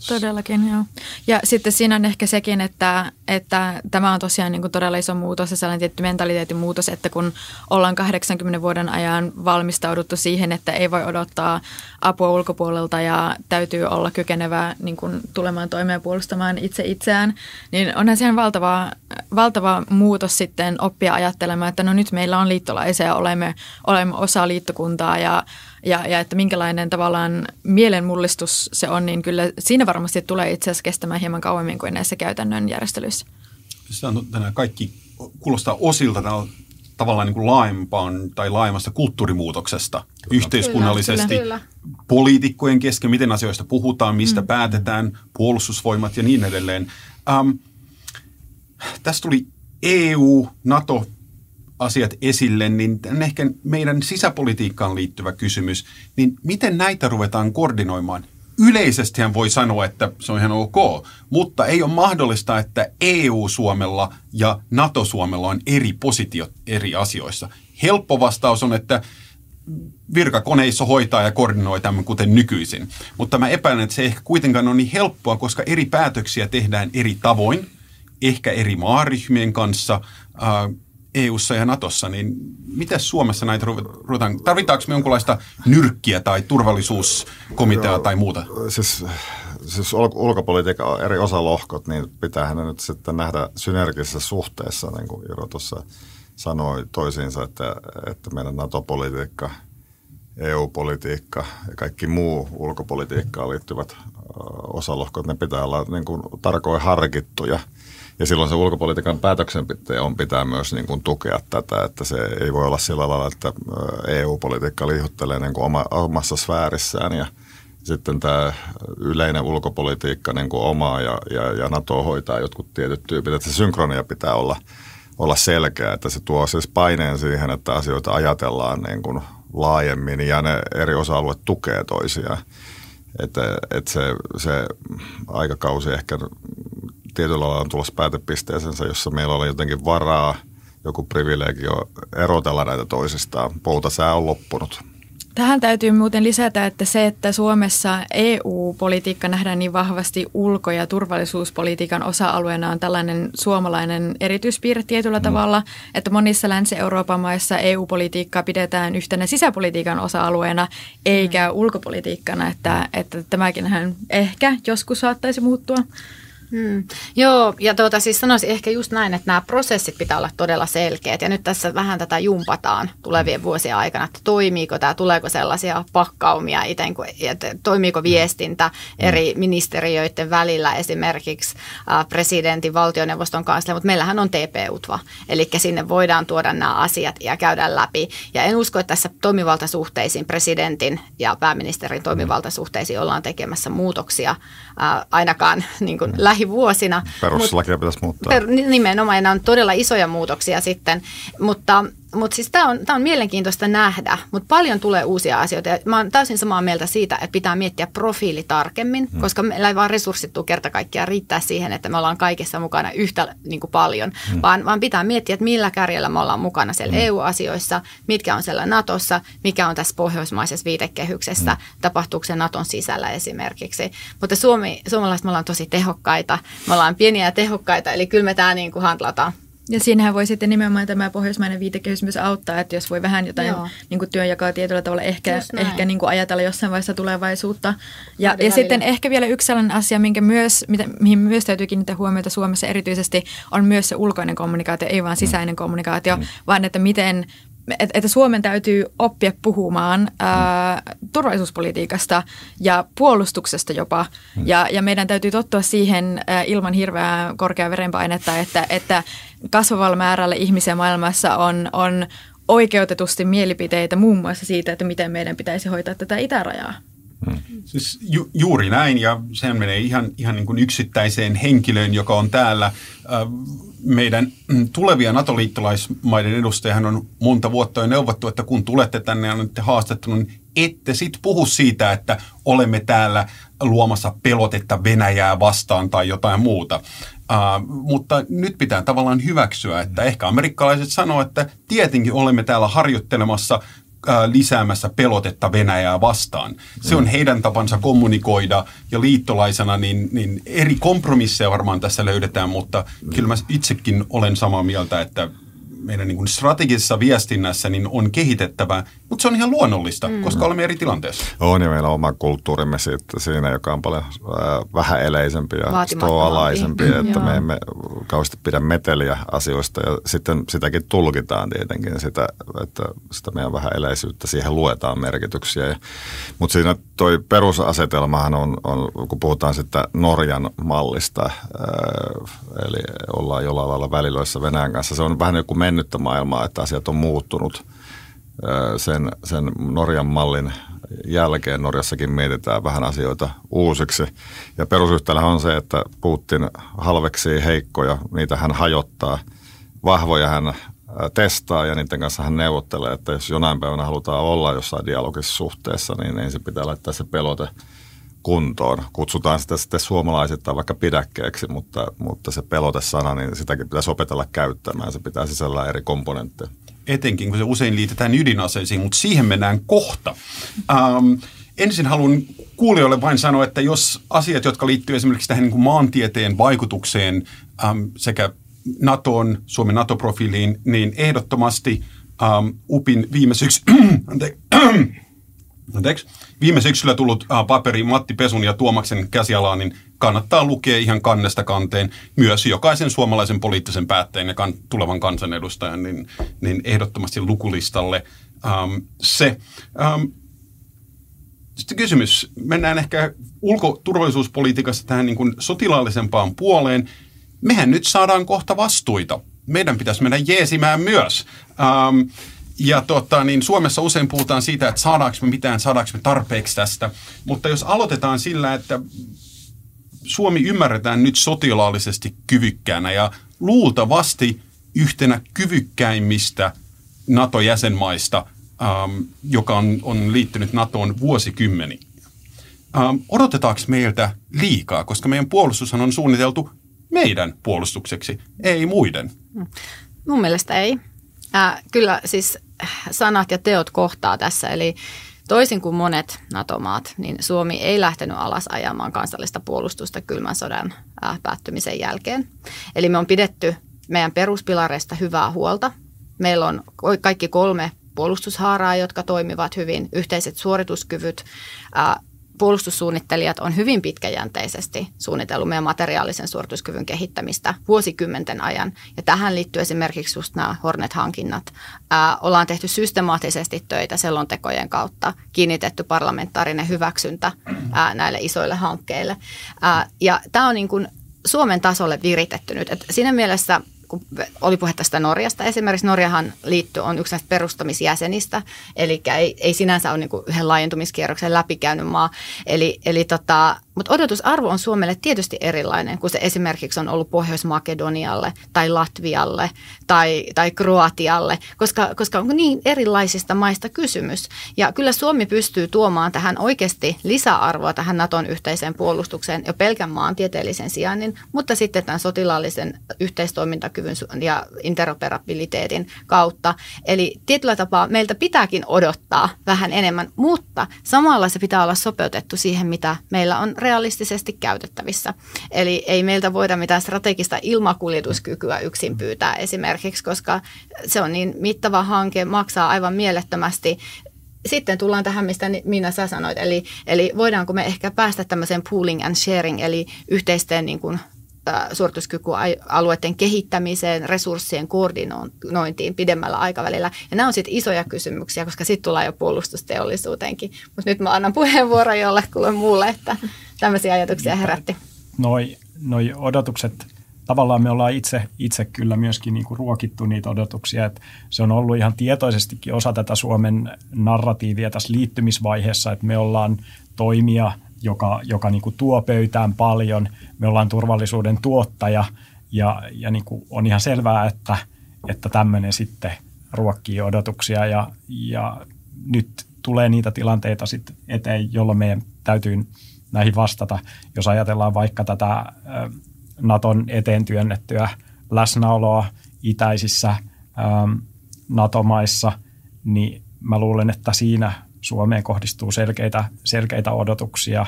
Todellakin, joo. Ja sitten siinä on ehkä sekin, että, että tämä on tosiaan niin kuin todella iso muutos ja sellainen tietty mentaliteetin muutos, että kun ollaan 80 vuoden ajan valmistauduttu siihen, että ei voi odottaa apua ulkopuolelta ja täytyy olla kykenevää niin kuin tulemaan toimeen puolustamaan itse itseään, niin onhan siihen valtava, valtava muutos sitten oppia ajattelemaan, että no nyt meillä on liittolaisia, olemme, olemme osa liittokuntaa ja ja, ja että minkälainen tavallaan mielenmullistus se on, niin kyllä siinä varmasti tulee itse asiassa kestämään hieman kauemmin kuin näissä käytännön järjestelyissä. Tänään kaikki kuulostaa osilta tavallaan niin kuin laajempaan tai laajemmasta kulttuurimuutoksesta kyllä. yhteiskunnallisesti, kyllä, kyllä. poliitikkojen kesken, miten asioista puhutaan, mistä mm. päätetään, puolustusvoimat ja niin edelleen. Ähm, tässä tuli EU, NATO, asiat esille, niin ehkä meidän sisäpolitiikkaan liittyvä kysymys, niin miten näitä ruvetaan koordinoimaan? Yleisestihän voi sanoa, että se on ihan ok, mutta ei ole mahdollista, että EU-Suomella ja NATO-Suomella on eri positiot eri asioissa. Helppo vastaus on, että virkakoneissa hoitaa ja koordinoi tämän kuten nykyisin. Mutta mä epäilen, että se ehkä kuitenkaan ole niin helppoa, koska eri päätöksiä tehdään eri tavoin, ehkä eri maaryhmien kanssa, EU-ssa ja Natossa, niin miten Suomessa näitä ruvetaan, tarvitaanko me jonkinlaista nyrkkiä tai turvallisuuskomiteaa Joo, tai muuta? Siis, siis ulkopolitiikan eri osalohkot, niin pitää ne nyt sitten nähdä synergisessä suhteessa, niin kuin Jiro tuossa sanoi toisiinsa, että, että meidän NATO-politiikka, EU-politiikka ja kaikki muu ulkopolitiikkaan liittyvät osalohkot, ne pitää olla niin kuin tarkoin harkittuja – ja silloin se ulkopolitiikan päätöksenpitäjä on pitää myös niin kuin tukea tätä, että se ei voi olla sillä lailla, että EU-politiikka liihuttelee niin kuin oma, omassa sfäärissään ja sitten tämä yleinen ulkopolitiikka niin kuin omaa ja, ja, ja NATO hoitaa jotkut tietyt tyypit, että se synkronia pitää olla, olla selkeä, että se tuo siis paineen siihen, että asioita ajatellaan niin kuin laajemmin ja ne eri osa-alueet tukee toisiaan. Että, että se, se aikakausi ehkä tietyllä lailla on tulossa päätepisteeseensä, jossa meillä oli jotenkin varaa, joku privilegio erotella näitä toisistaan. Poutasää on loppunut. Tähän täytyy muuten lisätä, että se, että Suomessa EU-politiikka nähdään niin vahvasti ulko- ja turvallisuuspolitiikan osa-alueena on tällainen suomalainen erityispiirre tietyllä mm. tavalla, että monissa Länsi-Euroopan maissa EU-politiikkaa pidetään yhtenä sisäpolitiikan osa-alueena eikä mm. ulkopolitiikkana, että, että tämäkin ehkä joskus saattaisi muuttua. Hmm. Joo, ja tuota, siis sanoisin ehkä just näin, että nämä prosessit pitää olla todella selkeät. Ja nyt tässä vähän tätä jumpataan tulevien vuosien aikana, että toimiiko tämä, tuleeko sellaisia pakkaumia iten, että toimiiko viestintä eri ministeriöiden välillä esimerkiksi presidentin, valtioneuvoston kanssa, mutta meillähän on TP-UTVA, eli sinne voidaan tuoda nämä asiat ja käydä läpi. Ja en usko, että tässä toimivaltasuhteisiin, presidentin ja pääministerin toimivaltasuhteisiin ollaan tekemässä muutoksia ainakaan niin kuin lähi lähivuosina. Perustuslakia pitäisi muuttaa. Per, nimenomaan, nämä on todella isoja muutoksia sitten, mutta mutta siis tämä on, on mielenkiintoista nähdä, mutta paljon tulee uusia asioita. Ja mä oon täysin samaa mieltä siitä, että pitää miettiä profiili tarkemmin, hmm. koska meillä ei vaan resurssit tule kerta kaikkiaan riittää siihen, että me ollaan kaikessa mukana yhtä niin kuin paljon, hmm. vaan, vaan pitää miettiä, että millä kärjellä me ollaan mukana siellä hmm. EU-asioissa, mitkä on siellä Natossa, mikä on tässä pohjoismaisessa viitekehyksessä, hmm. tapahtuuko se Naton sisällä esimerkiksi. Mutta Suomi, suomalaiset me ollaan tosi tehokkaita, me ollaan pieniä ja tehokkaita, eli kyllä me tämä niin kuin handlataan. Ja siinähän voi sitten nimenomaan tämä pohjoismainen viitekehys myös auttaa, että jos voi vähän jotain niin kuin työnjakoa tietyllä tavalla ehkä, ehkä niin kuin ajatella jossain vaiheessa tulevaisuutta. Ja, ja sitten ehkä vielä yksi sellainen asia, minkä myös, mitä, mihin myös täytyy kiinnittää huomiota Suomessa erityisesti, on myös se ulkoinen kommunikaatio, ei vaan sisäinen kommunikaatio, mm. vaan että miten että Suomen täytyy oppia puhumaan ää, turvallisuuspolitiikasta ja puolustuksesta jopa. Mm. Ja, ja meidän täytyy tottua siihen ää, ilman hirveää korkeaa verenpainetta, että, että kasvavalla määrällä ihmisiä maailmassa on, on oikeutetusti mielipiteitä muun muassa siitä, että miten meidän pitäisi hoitaa tätä itärajaa. Hmm. Siis ju, juuri näin, ja sehän menee ihan, ihan niin kuin yksittäiseen henkilöön, joka on täällä. Meidän tulevia NATO-liittolaismaiden edustajahan on monta vuotta jo neuvottu, että kun tulette tänne ja olette haastattu, niin ette sit puhu siitä, että olemme täällä luomassa pelotetta Venäjää vastaan tai jotain muuta. Uh, mutta nyt pitää tavallaan hyväksyä, että ehkä amerikkalaiset sanoo, että tietenkin olemme täällä harjoittelemassa lisäämässä pelotetta Venäjää vastaan. Se on mm. heidän tapansa kommunikoida ja liittolaisena niin, niin eri kompromisseja varmaan tässä löydetään, mutta kyllä mä itsekin olen samaa mieltä, että meidän niin kuin strategisessa viestinnässä niin on kehitettävä, mutta se on ihan luonnollista, mm. koska olemme eri tilanteessa. On ja meillä on oma kulttuurimme siitä, siinä, joka on paljon äh, eleisempi ja stoalaisempi, mm, että me emme kauheasti pidä meteliä asioista ja sitten sitäkin tulkitaan tietenkin, sitä, että sitä meidän eleisyyttä, siihen luetaan merkityksiä. Mutta siinä toi perusasetelmahan on, on, kun puhutaan sitten Norjan mallista, äh, eli ollaan jollain lailla välilöissä Venäjän kanssa, se on vähän joku mennyttä maailmaa, että asiat on muuttunut sen, sen Norjan mallin jälkeen. Norjassakin mietitään vähän asioita uusiksi. Ja perusyhtälä on se, että Putin halveksii heikkoja, niitä hän hajottaa. Vahvoja hän testaa ja niiden kanssa hän neuvottelee, että jos jonain päivänä halutaan olla jossain dialogisessa suhteessa, niin ensin pitää laittaa se pelote kuntoon. Kutsutaan sitä sitten suomalaisittain vaikka pidäkkeeksi, mutta, mutta se pelotesana, niin sitäkin pitäisi opetella käyttämään. Se pitää sisällä eri komponentteja. Etenkin, kun se usein liitetään ydinaseisiin, mutta siihen mennään kohta. Ähm, ensin haluan kuulijoille vain sanoa, että jos asiat, jotka liittyy esimerkiksi tähän niin kuin maantieteen vaikutukseen ähm, sekä NATOon, Suomen NATO-profiiliin, niin ehdottomasti ähm, UPin viime syksy... Anteeksi. Viime syksyllä tullut äh, paperi Matti Pesun ja Tuomaksen käsialaan, niin kannattaa lukea ihan kannesta kanteen myös jokaisen suomalaisen poliittisen päättäjän ja kan, tulevan kansanedustajan, niin, niin ehdottomasti lukulistalle ähm, se. Ähm, sitten kysymys. Mennään ehkä ulkoturvallisuuspolitiikassa tähän niin kuin sotilaallisempaan puoleen. Mehän nyt saadaan kohta vastuita. Meidän pitäisi mennä jeesimään myös. Ähm, ja tota, niin Suomessa usein puhutaan siitä, että saadaanko me mitään, saadaanko me tarpeeksi tästä. Mutta jos aloitetaan sillä, että Suomi ymmärretään nyt sotilaallisesti kyvykkäänä ja luultavasti yhtenä kyvykkäimmistä NATO-jäsenmaista, ähm, joka on, on liittynyt NATOon vuosikymmeni. Ähm, odotetaanko meiltä liikaa, koska meidän puolustushan on suunniteltu meidän puolustukseksi, ei muiden? Mun mielestä ei. Äh, kyllä siis sanat ja teot kohtaa tässä. Eli toisin kuin monet NATO-maat, niin Suomi ei lähtenyt alas ajamaan kansallista puolustusta kylmän sodan äh, päättymisen jälkeen. Eli me on pidetty meidän peruspilareista hyvää huolta. Meillä on kaikki kolme puolustushaaraa, jotka toimivat hyvin, yhteiset suorituskyvyt, äh, puolustussuunnittelijat on hyvin pitkäjänteisesti suunnitellut meidän materiaalisen suorituskyvyn kehittämistä vuosikymmenten ajan. Ja tähän liittyy esimerkiksi just nämä Hornet-hankinnat. Ää, ollaan tehty systemaattisesti töitä selontekojen kautta, kiinnitetty parlamentaarinen hyväksyntä ää, näille isoille hankkeille. Ää, ja tämä on niin kuin Suomen tasolle viritetty nyt. Et siinä mielessä – kun oli puhe tästä Norjasta. Esimerkiksi Norjahan liitto on yksi näistä perustamisjäsenistä, eli ei, ei sinänsä ole niin kuin yhden laajentumiskierroksen läpikäynyt maa. Eli, eli tota, mutta odotusarvo on Suomelle tietysti erilainen kuin se esimerkiksi on ollut Pohjois-Makedonialle tai Latvialle tai, tai Kroatialle, koska, koska on niin erilaisista maista kysymys. Ja kyllä Suomi pystyy tuomaan tähän oikeasti lisäarvoa tähän Naton yhteiseen puolustukseen jo pelkän maantieteellisen sijainnin, mutta sitten tämän sotilaallisen yhteistoimintakyvyn ja interoperabiliteetin kautta. Eli tietyllä tapaa meiltä pitääkin odottaa vähän enemmän, mutta samalla se pitää olla sopeutettu siihen, mitä meillä on realistisesti käytettävissä. Eli ei meiltä voida mitään strategista ilmakuljetuskykyä yksin pyytää esimerkiksi, koska se on niin mittava hanke, maksaa aivan mielettömästi sitten tullaan tähän, mistä Minna sä sanoit, eli, eli voidaanko me ehkä päästä tämmöiseen pooling and sharing, eli yhteisten niin kuin, suorituskykyalueiden kehittämiseen, resurssien koordinointiin pidemmällä aikavälillä. Ja nämä on sitten isoja kysymyksiä, koska sitten tullaan jo puolustusteollisuuteenkin. Mutta nyt mä annan puheenvuoron jollekulle muulle, että tämmöisiä ajatuksia herätti. Noi, noi odotukset, tavallaan me ollaan itse, itse kyllä myöskin niin kuin ruokittu niitä odotuksia, että se on ollut ihan tietoisestikin osa tätä Suomen narratiivia tässä liittymisvaiheessa, että me ollaan toimia, joka, joka niin kuin tuo pöytään paljon, me ollaan turvallisuuden tuottaja ja, ja niin kuin on ihan selvää, että, että tämmöinen sitten ruokkii odotuksia ja, ja nyt tulee niitä tilanteita sitten eteen, jolloin meidän täytyy näihin vastata. Jos ajatellaan vaikka tätä Naton eteen työnnettyä läsnäoloa itäisissä NATO-maissa, niin mä luulen, että siinä Suomeen kohdistuu selkeitä, selkeitä odotuksia.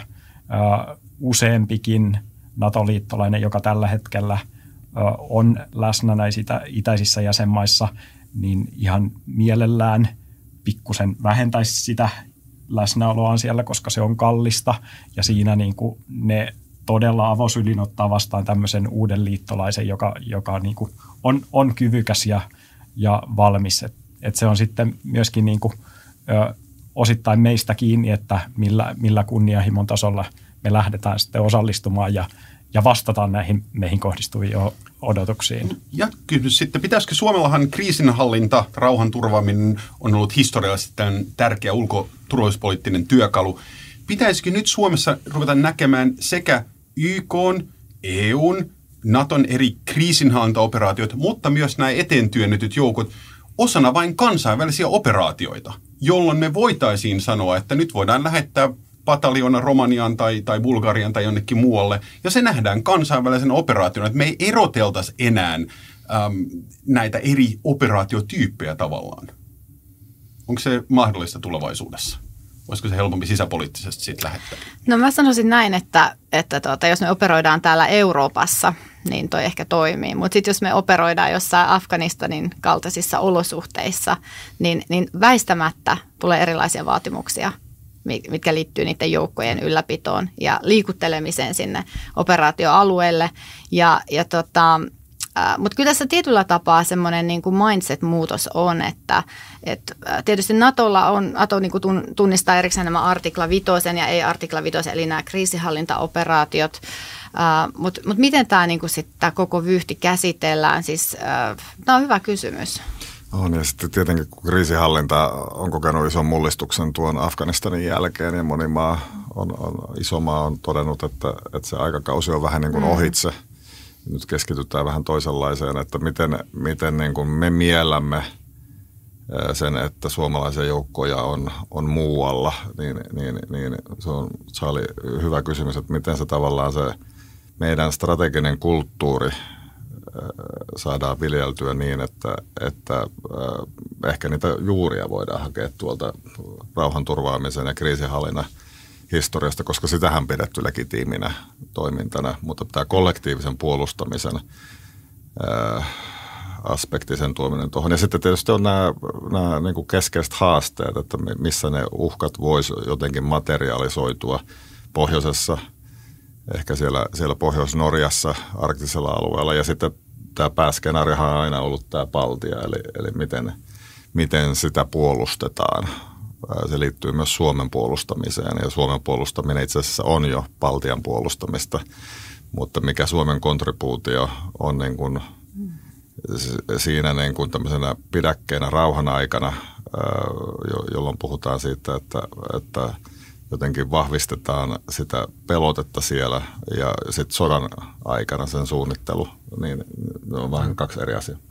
Useampikin NATO-liittolainen, joka tällä hetkellä on läsnä näissä itäisissä jäsenmaissa, niin ihan mielellään pikkusen vähentäisi sitä läsnäoloaan siellä, koska se on kallista ja siinä niin kuin ne todella avosylin ottaa vastaan tämmöisen uuden liittolaisen, joka, joka niin kuin on, on kyvykäs ja, ja valmis. Et, et se on sitten myöskin niin kuin, ö, osittain meistä kiinni, että millä, millä kunnianhimon tasolla me lähdetään sitten osallistumaan ja, ja vastataan näihin meihin kohdistuviin odotuksiin. Ja kysymys sitten, pitäisikö Suomellahan kriisinhallinta, rauhan turvaaminen on ollut historiallisesti tämän tärkeä ulko- turvallisuuspoliittinen työkalu. Pitäisikö nyt Suomessa ruveta näkemään sekä YK, EUn, Naton eri kriisinhallintaoperaatiot, mutta myös nämä eteen työnnetyt joukot osana vain kansainvälisiä operaatioita, jolloin me voitaisiin sanoa, että nyt voidaan lähettää pataljona Romaniaan tai, tai Bulgarian tai jonnekin muualle, ja se nähdään kansainvälisen operaationa, että me ei eroteltaisi enää äm, näitä eri operaatiotyyppejä tavallaan. Onko se mahdollista tulevaisuudessa? Olisiko se helpompi sisäpoliittisesti siitä lähettää? No mä sanoisin näin, että, että tuota, jos me operoidaan täällä Euroopassa, niin toi ehkä toimii. Mutta sitten jos me operoidaan jossain Afganistanin kaltaisissa olosuhteissa, niin, niin väistämättä tulee erilaisia vaatimuksia mitkä liittyy niiden joukkojen ylläpitoon ja liikuttelemiseen sinne operaatioalueelle. Ja, ja tota, äh, mutta kyllä tässä tietyllä tapaa semmoinen niin kuin mindset-muutos on, että et, äh, tietysti Natolla on, Nato niin kuin tunnistaa erikseen nämä artikla 5 ja ei artikla 5, eli nämä kriisihallintaoperaatiot, äh, mutta mut miten tämä niin koko vyhti käsitellään, siis äh, tämä on hyvä kysymys. On, ja sitten tietenkin kun kriisihallinta on kokenut ison mullistuksen tuon Afganistanin jälkeen, ja moni maa on, on, iso maa on todennut, että, että se aikakausi on vähän niin kuin mm. Nyt keskitytään vähän toisenlaiseen, että miten, miten niin kuin me miellämme sen, että suomalaisia joukkoja on, on muualla, niin, niin, niin se, on, oli hyvä kysymys, että miten se tavallaan se meidän strateginen kulttuuri – saadaan viljeltyä niin, että, että ehkä niitä juuria voidaan hakea tuolta rauhanturvaamisen ja kriisinhallinnan historiasta, koska sitähän pidetty legitiiminä toimintana, mutta tämä kollektiivisen puolustamisen äh, aspekti sen tuominen tuohon. Ja sitten tietysti on nämä, nämä niin kuin keskeiset haasteet, että missä ne uhkat voisi jotenkin materialisoitua pohjoisessa – ehkä siellä, siellä Pohjois-Norjassa arktisella alueella. Ja sitten tämä pääskenaariohan on aina ollut tämä Baltia, eli, eli miten, miten sitä puolustetaan. Se liittyy myös Suomen puolustamiseen ja Suomen puolustaminen itse asiassa on jo Baltian puolustamista, mutta mikä Suomen kontribuutio on niin kuin siinä niin kuin tämmöisenä pidäkkeenä rauhan aikana, jolloin puhutaan siitä, että, että jotenkin vahvistetaan sitä pelotetta siellä ja sitten sodan aikana sen suunnittelu, niin ne on vähän kaksi eri asiaa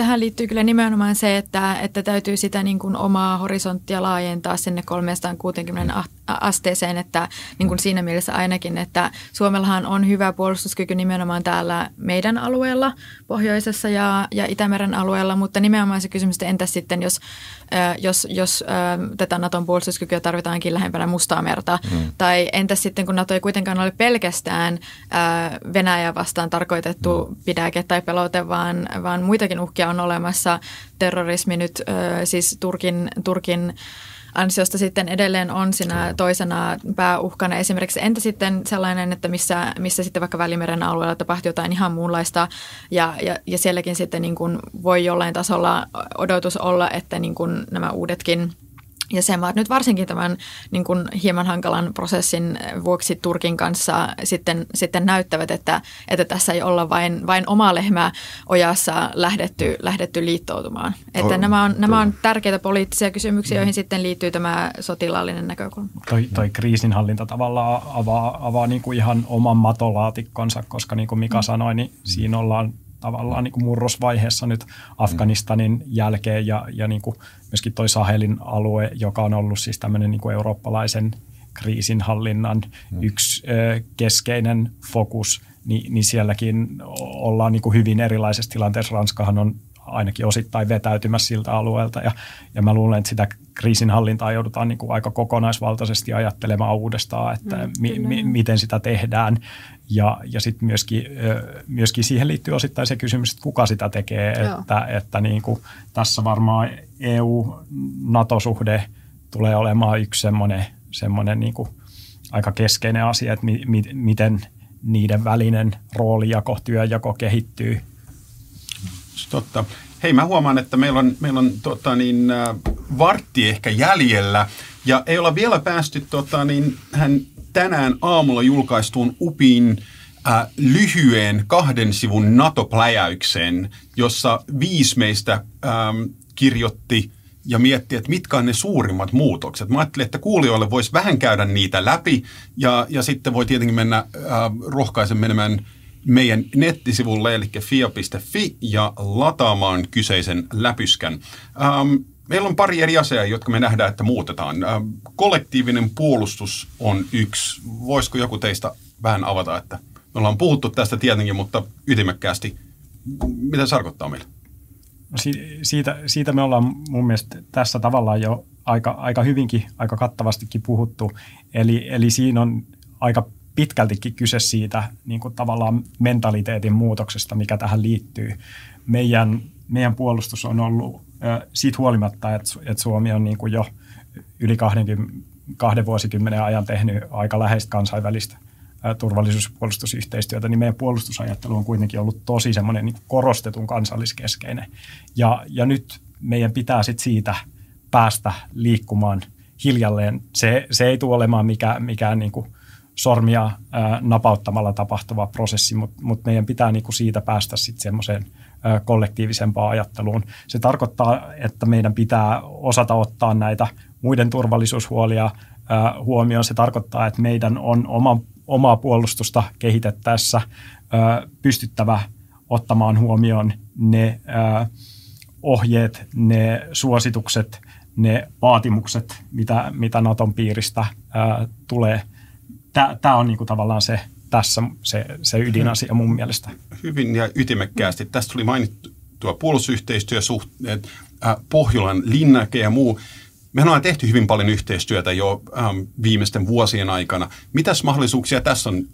tähän liittyy kyllä nimenomaan se, että, että täytyy sitä niin kuin omaa horisonttia laajentaa sinne 360 asteeseen, että niin kuin siinä mielessä ainakin, että Suomellahan on hyvä puolustuskyky nimenomaan täällä meidän alueella, pohjoisessa ja, ja Itämeren alueella, mutta nimenomaan se kysymys, että entäs sitten, jos, jos, jos tätä Naton puolustuskykyä tarvitaankin lähempänä Mustaa merta, mm. tai entäs sitten, kun Nato ei kuitenkaan ole pelkästään Venäjä vastaan tarkoitettu mm. pidäke tai pelote, vaan, vaan muitakin uhkia on olemassa. Terrorismi nyt siis Turkin, Turkin ansiosta sitten edelleen on siinä toisena pääuhkana. Esimerkiksi entä sitten sellainen, että missä, missä sitten vaikka Välimeren alueella tapahtuu jotain ihan muunlaista ja, ja, ja sielläkin sitten niin kuin voi jollain tasolla odotus olla, että niin kuin nämä uudetkin – jäsenmaat nyt varsinkin tämän niin kuin hieman hankalan prosessin vuoksi Turkin kanssa sitten, sitten näyttävät, että, että tässä ei olla vain, vain oma lehmä ojassa lähdetty, lähdetty liittoutumaan. Että on, nämä, on, nämä on tärkeitä poliittisia kysymyksiä, joihin sitten liittyy tämä sotilaallinen näkökulma. Toi, toi kriisinhallinta tavallaan avaa, avaa niin kuin ihan oman matolaatikkonsa, koska niin kuin Mika mm. sanoi, niin siinä ollaan tavallaan niin kuin murrosvaiheessa nyt Afganistanin jälkeen ja, ja niin kuin myöskin toi Sahelin alue, joka on ollut siis tämmöinen niin kuin eurooppalaisen kriisinhallinnan mm. yksi ö, keskeinen fokus, niin, niin sielläkin ollaan niin kuin hyvin erilaisessa tilanteessa. Ranskahan on ainakin osittain vetäytymässä siltä alueelta. Ja, ja mä luulen, että sitä kriisinhallintaa joudutaan niin kuin aika kokonaisvaltaisesti ajattelemaan uudestaan, että mm, mi, mi, miten sitä tehdään. Ja, ja sitten myöskin, myöskin siihen liittyy osittain se kysymys, että kuka sitä tekee. Joo. Että, että niin kuin tässä varmaan EU-NATO-suhde tulee olemaan yksi semmoinen, semmoinen niin kuin aika keskeinen asia, että mi, mi, miten niiden välinen roolijako, työjako kehittyy Totta. Hei, mä huomaan, että meillä on, meillä on tota, niin, äh, vartti ehkä jäljellä ja ei olla vielä päästy tota, niin, hän tänään aamulla julkaistuun UPin äh, lyhyen kahden sivun NATO-pläjäykseen, jossa viisi meistä ähm, kirjoitti ja mietti, että mitkä on ne suurimmat muutokset. Mä ajattelin, että kuulijoille voisi vähän käydä niitä läpi ja, ja sitten voi tietenkin mennä äh, rohkaisen menemään – meidän nettisivulle, eli fia.fi, ja lataamaan kyseisen läpyskän. Ähm, meillä on pari eri asiaa, jotka me nähdään, että muutetaan. Ähm, kollektiivinen puolustus on yksi. Voisiko joku teistä vähän avata, että me ollaan puhuttu tästä tietenkin, mutta ytimekkäästi. Mitä se tarkoittaa meille? No si- siitä, siitä me ollaan mun mielestä tässä tavallaan jo aika, aika hyvinkin, aika kattavastikin puhuttu. Eli, eli siinä on aika pitkältikin kyse siitä niin kuin tavallaan mentaliteetin muutoksesta, mikä tähän liittyy. Meidän, meidän puolustus on ollut siitä huolimatta, että, Suomi on niin kuin jo yli 20, kahden vuosikymmenen ajan tehnyt aika läheistä kansainvälistä turvallisuus- ja puolustusyhteistyötä, niin meidän puolustusajattelu on kuitenkin ollut tosi semmoinen niin korostetun kansalliskeskeinen. Ja, ja nyt meidän pitää sitten siitä päästä liikkumaan hiljalleen. Se, se ei tule olemaan mikään, mikään niin kuin sormia ää, napauttamalla tapahtuva prosessi, mutta mut meidän pitää niinku siitä päästä sitten semmoiseen kollektiivisempaan ajatteluun. Se tarkoittaa, että meidän pitää osata ottaa näitä muiden turvallisuushuolia huomioon. Se tarkoittaa, että meidän on oma, omaa puolustusta kehitettäessä pystyttävä ottamaan huomioon ne ohjeet, ne suositukset, ne vaatimukset, mitä, mitä Naton piiristä tulee – tämä on niinku tavallaan se tässä se, se ydinasia mun mielestä. Hyvin ja ytimekkäästi. Tästä tuli mainittua puolustusyhteistyösuhteet, äh, Pohjolan linnake ja muu. Me ollaan tehty hyvin paljon yhteistyötä jo ähm, viimeisten vuosien aikana. Mitäs mahdollisuuksia tässä on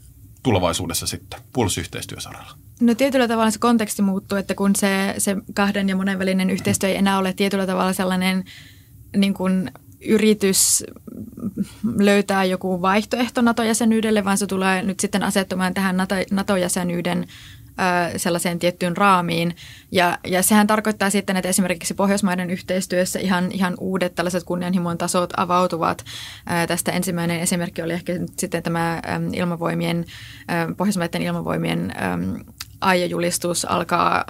tulevaisuudessa sitten puolustusyhteistyösaralla? No tietyllä tavalla se konteksti muuttuu, että kun se, se kahden ja monenvälinen yhteistyö ei enää ole tietyllä tavalla sellainen niin kuin yritys löytää joku vaihtoehto NATO-jäsenyydelle, vaan se tulee nyt sitten asettumaan tähän NATO-jäsenyyden sellaiseen tiettyyn raamiin. Ja, ja sehän tarkoittaa sitten, että esimerkiksi Pohjoismaiden yhteistyössä ihan, ihan uudet tällaiset kunnianhimon tasot avautuvat. Tästä ensimmäinen esimerkki oli ehkä sitten tämä ilmavoimien, Pohjoismaiden ilmavoimien aiejulistus alkaa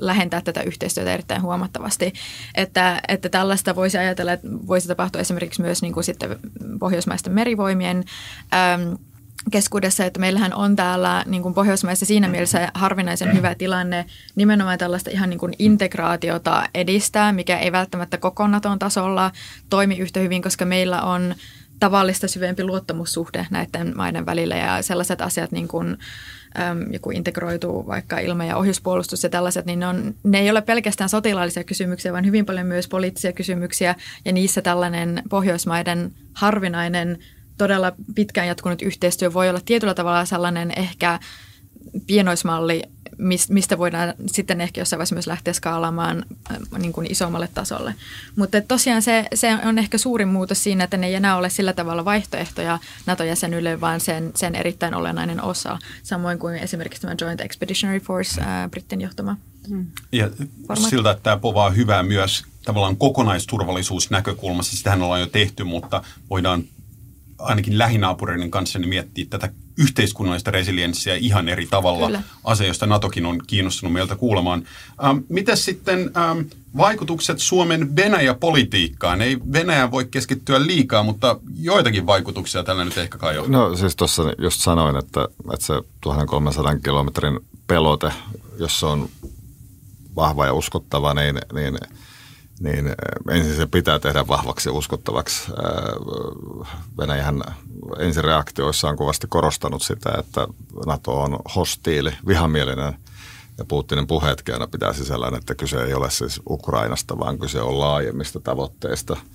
lähentää tätä yhteistyötä erittäin huomattavasti. Että, että tällaista voisi ajatella, että voisi tapahtua esimerkiksi myös niin kuin sitten pohjoismaisten merivoimien äm, keskuudessa, että meillähän on täällä niin kuin Pohjoismaissa siinä mielessä harvinaisen hyvä tilanne nimenomaan tällaista ihan niin kuin integraatiota edistää, mikä ei välttämättä koko Naton tasolla toimi yhtä hyvin, koska meillä on tavallista syvempi luottamussuhde näiden maiden välillä ja sellaiset asiat niin kuin äm, joku integroituu vaikka ilma- ja ohjuspuolustus ja tällaiset, niin ne, on, ne ei ole pelkästään sotilaallisia kysymyksiä, vaan hyvin paljon myös poliittisia kysymyksiä. Ja niissä tällainen Pohjoismaiden harvinainen todella pitkään jatkunut yhteistyö voi olla tietyllä tavalla sellainen ehkä pienoismalli, mistä voidaan sitten ehkä jossain vaiheessa myös lähteä skaalaamaan äh, niin kuin isommalle tasolle. Mutta tosiaan se, se on ehkä suurin muutos siinä, että ne ei enää ole sillä tavalla vaihtoehtoja NATO-jäsenyydelle, vaan sen, sen erittäin olennainen osa, samoin kuin esimerkiksi tämä Joint Expeditionary Force, ää, äh, Britten johtama. Hmm. Ja Format. siltä, että tämä povaa hyvää myös tavallaan kokonaisturvallisuusnäkökulmassa. Sitähän ollaan jo tehty, mutta voidaan ainakin lähinaapureiden kanssa niin miettiä tätä yhteiskunnallista resilienssiä ihan eri tavalla. Kyllä. Asia, josta NATOkin on kiinnostunut meiltä kuulemaan. Ähm, Miten sitten ähm, vaikutukset Suomen Venäjä-politiikkaan? Ei Venäjä voi keskittyä liikaa, mutta joitakin vaikutuksia tällä nyt ehkä kai on. No siis tuossa just sanoin, että, että se 1300 kilometrin pelote, jossa on vahva ja uskottava, niin, niin, niin ensin se pitää tehdä vahvaksi ja uskottavaksi. Venäjähän ensireaktioissa on kovasti korostanut sitä, että NATO on hostiili, vihamielinen ja Putinin puheetkin aina pitää sisällään, että kyse ei ole siis Ukrainasta, vaan kyse on laajemmista tavoitteista –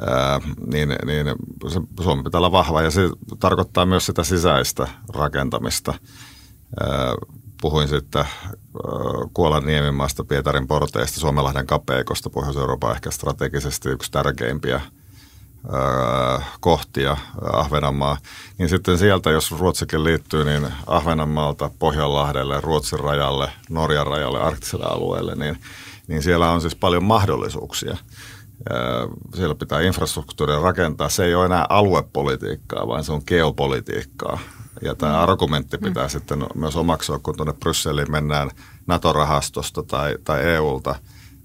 ää, niin, niin se, Suomi pitää olla vahva ja se tarkoittaa myös sitä sisäistä rakentamista. Ää, puhuin sitten Kuolan Niemimaasta, Pietarin porteista, Suomenlahden kapeikosta, Pohjois-Euroopan ehkä strategisesti yksi tärkeimpiä kohtia Ahvenanmaa, niin sitten sieltä, jos Ruotsikin liittyy, niin Ahvenanmaalta Pohjanlahdelle, Ruotsin rajalle, Norjan rajalle, arktiselle alueelle, niin, niin siellä on siis paljon mahdollisuuksia – siellä pitää infrastruktuuria rakentaa. Se ei ole enää aluepolitiikkaa, vaan se on geopolitiikkaa. Ja tämä mm. argumentti pitää mm. sitten myös omaksua, kun tuonne Brysseliin mennään NATO-rahastosta tai, tai EUlta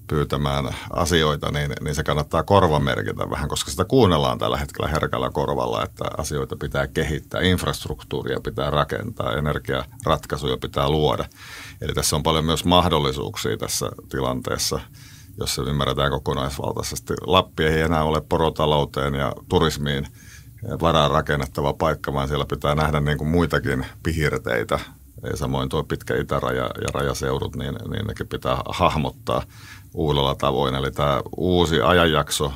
pyytämään asioita, niin, niin se kannattaa korvamerkitä vähän, koska sitä kuunnellaan tällä hetkellä herkällä korvalla, että asioita pitää kehittää, infrastruktuuria pitää rakentaa, energiaratkaisuja pitää luoda. Eli tässä on paljon myös mahdollisuuksia tässä tilanteessa – jos se ymmärretään kokonaisvaltaisesti. Lappi ei enää ole porotalouteen ja turismiin varaan rakennettava paikka, vaan siellä pitää nähdä niin kuin muitakin piirteitä. Ja samoin tuo pitkä itäraja ja rajaseudut, niin, niin nekin pitää hahmottaa uudella tavoin. Eli tämä uusi ajanjakso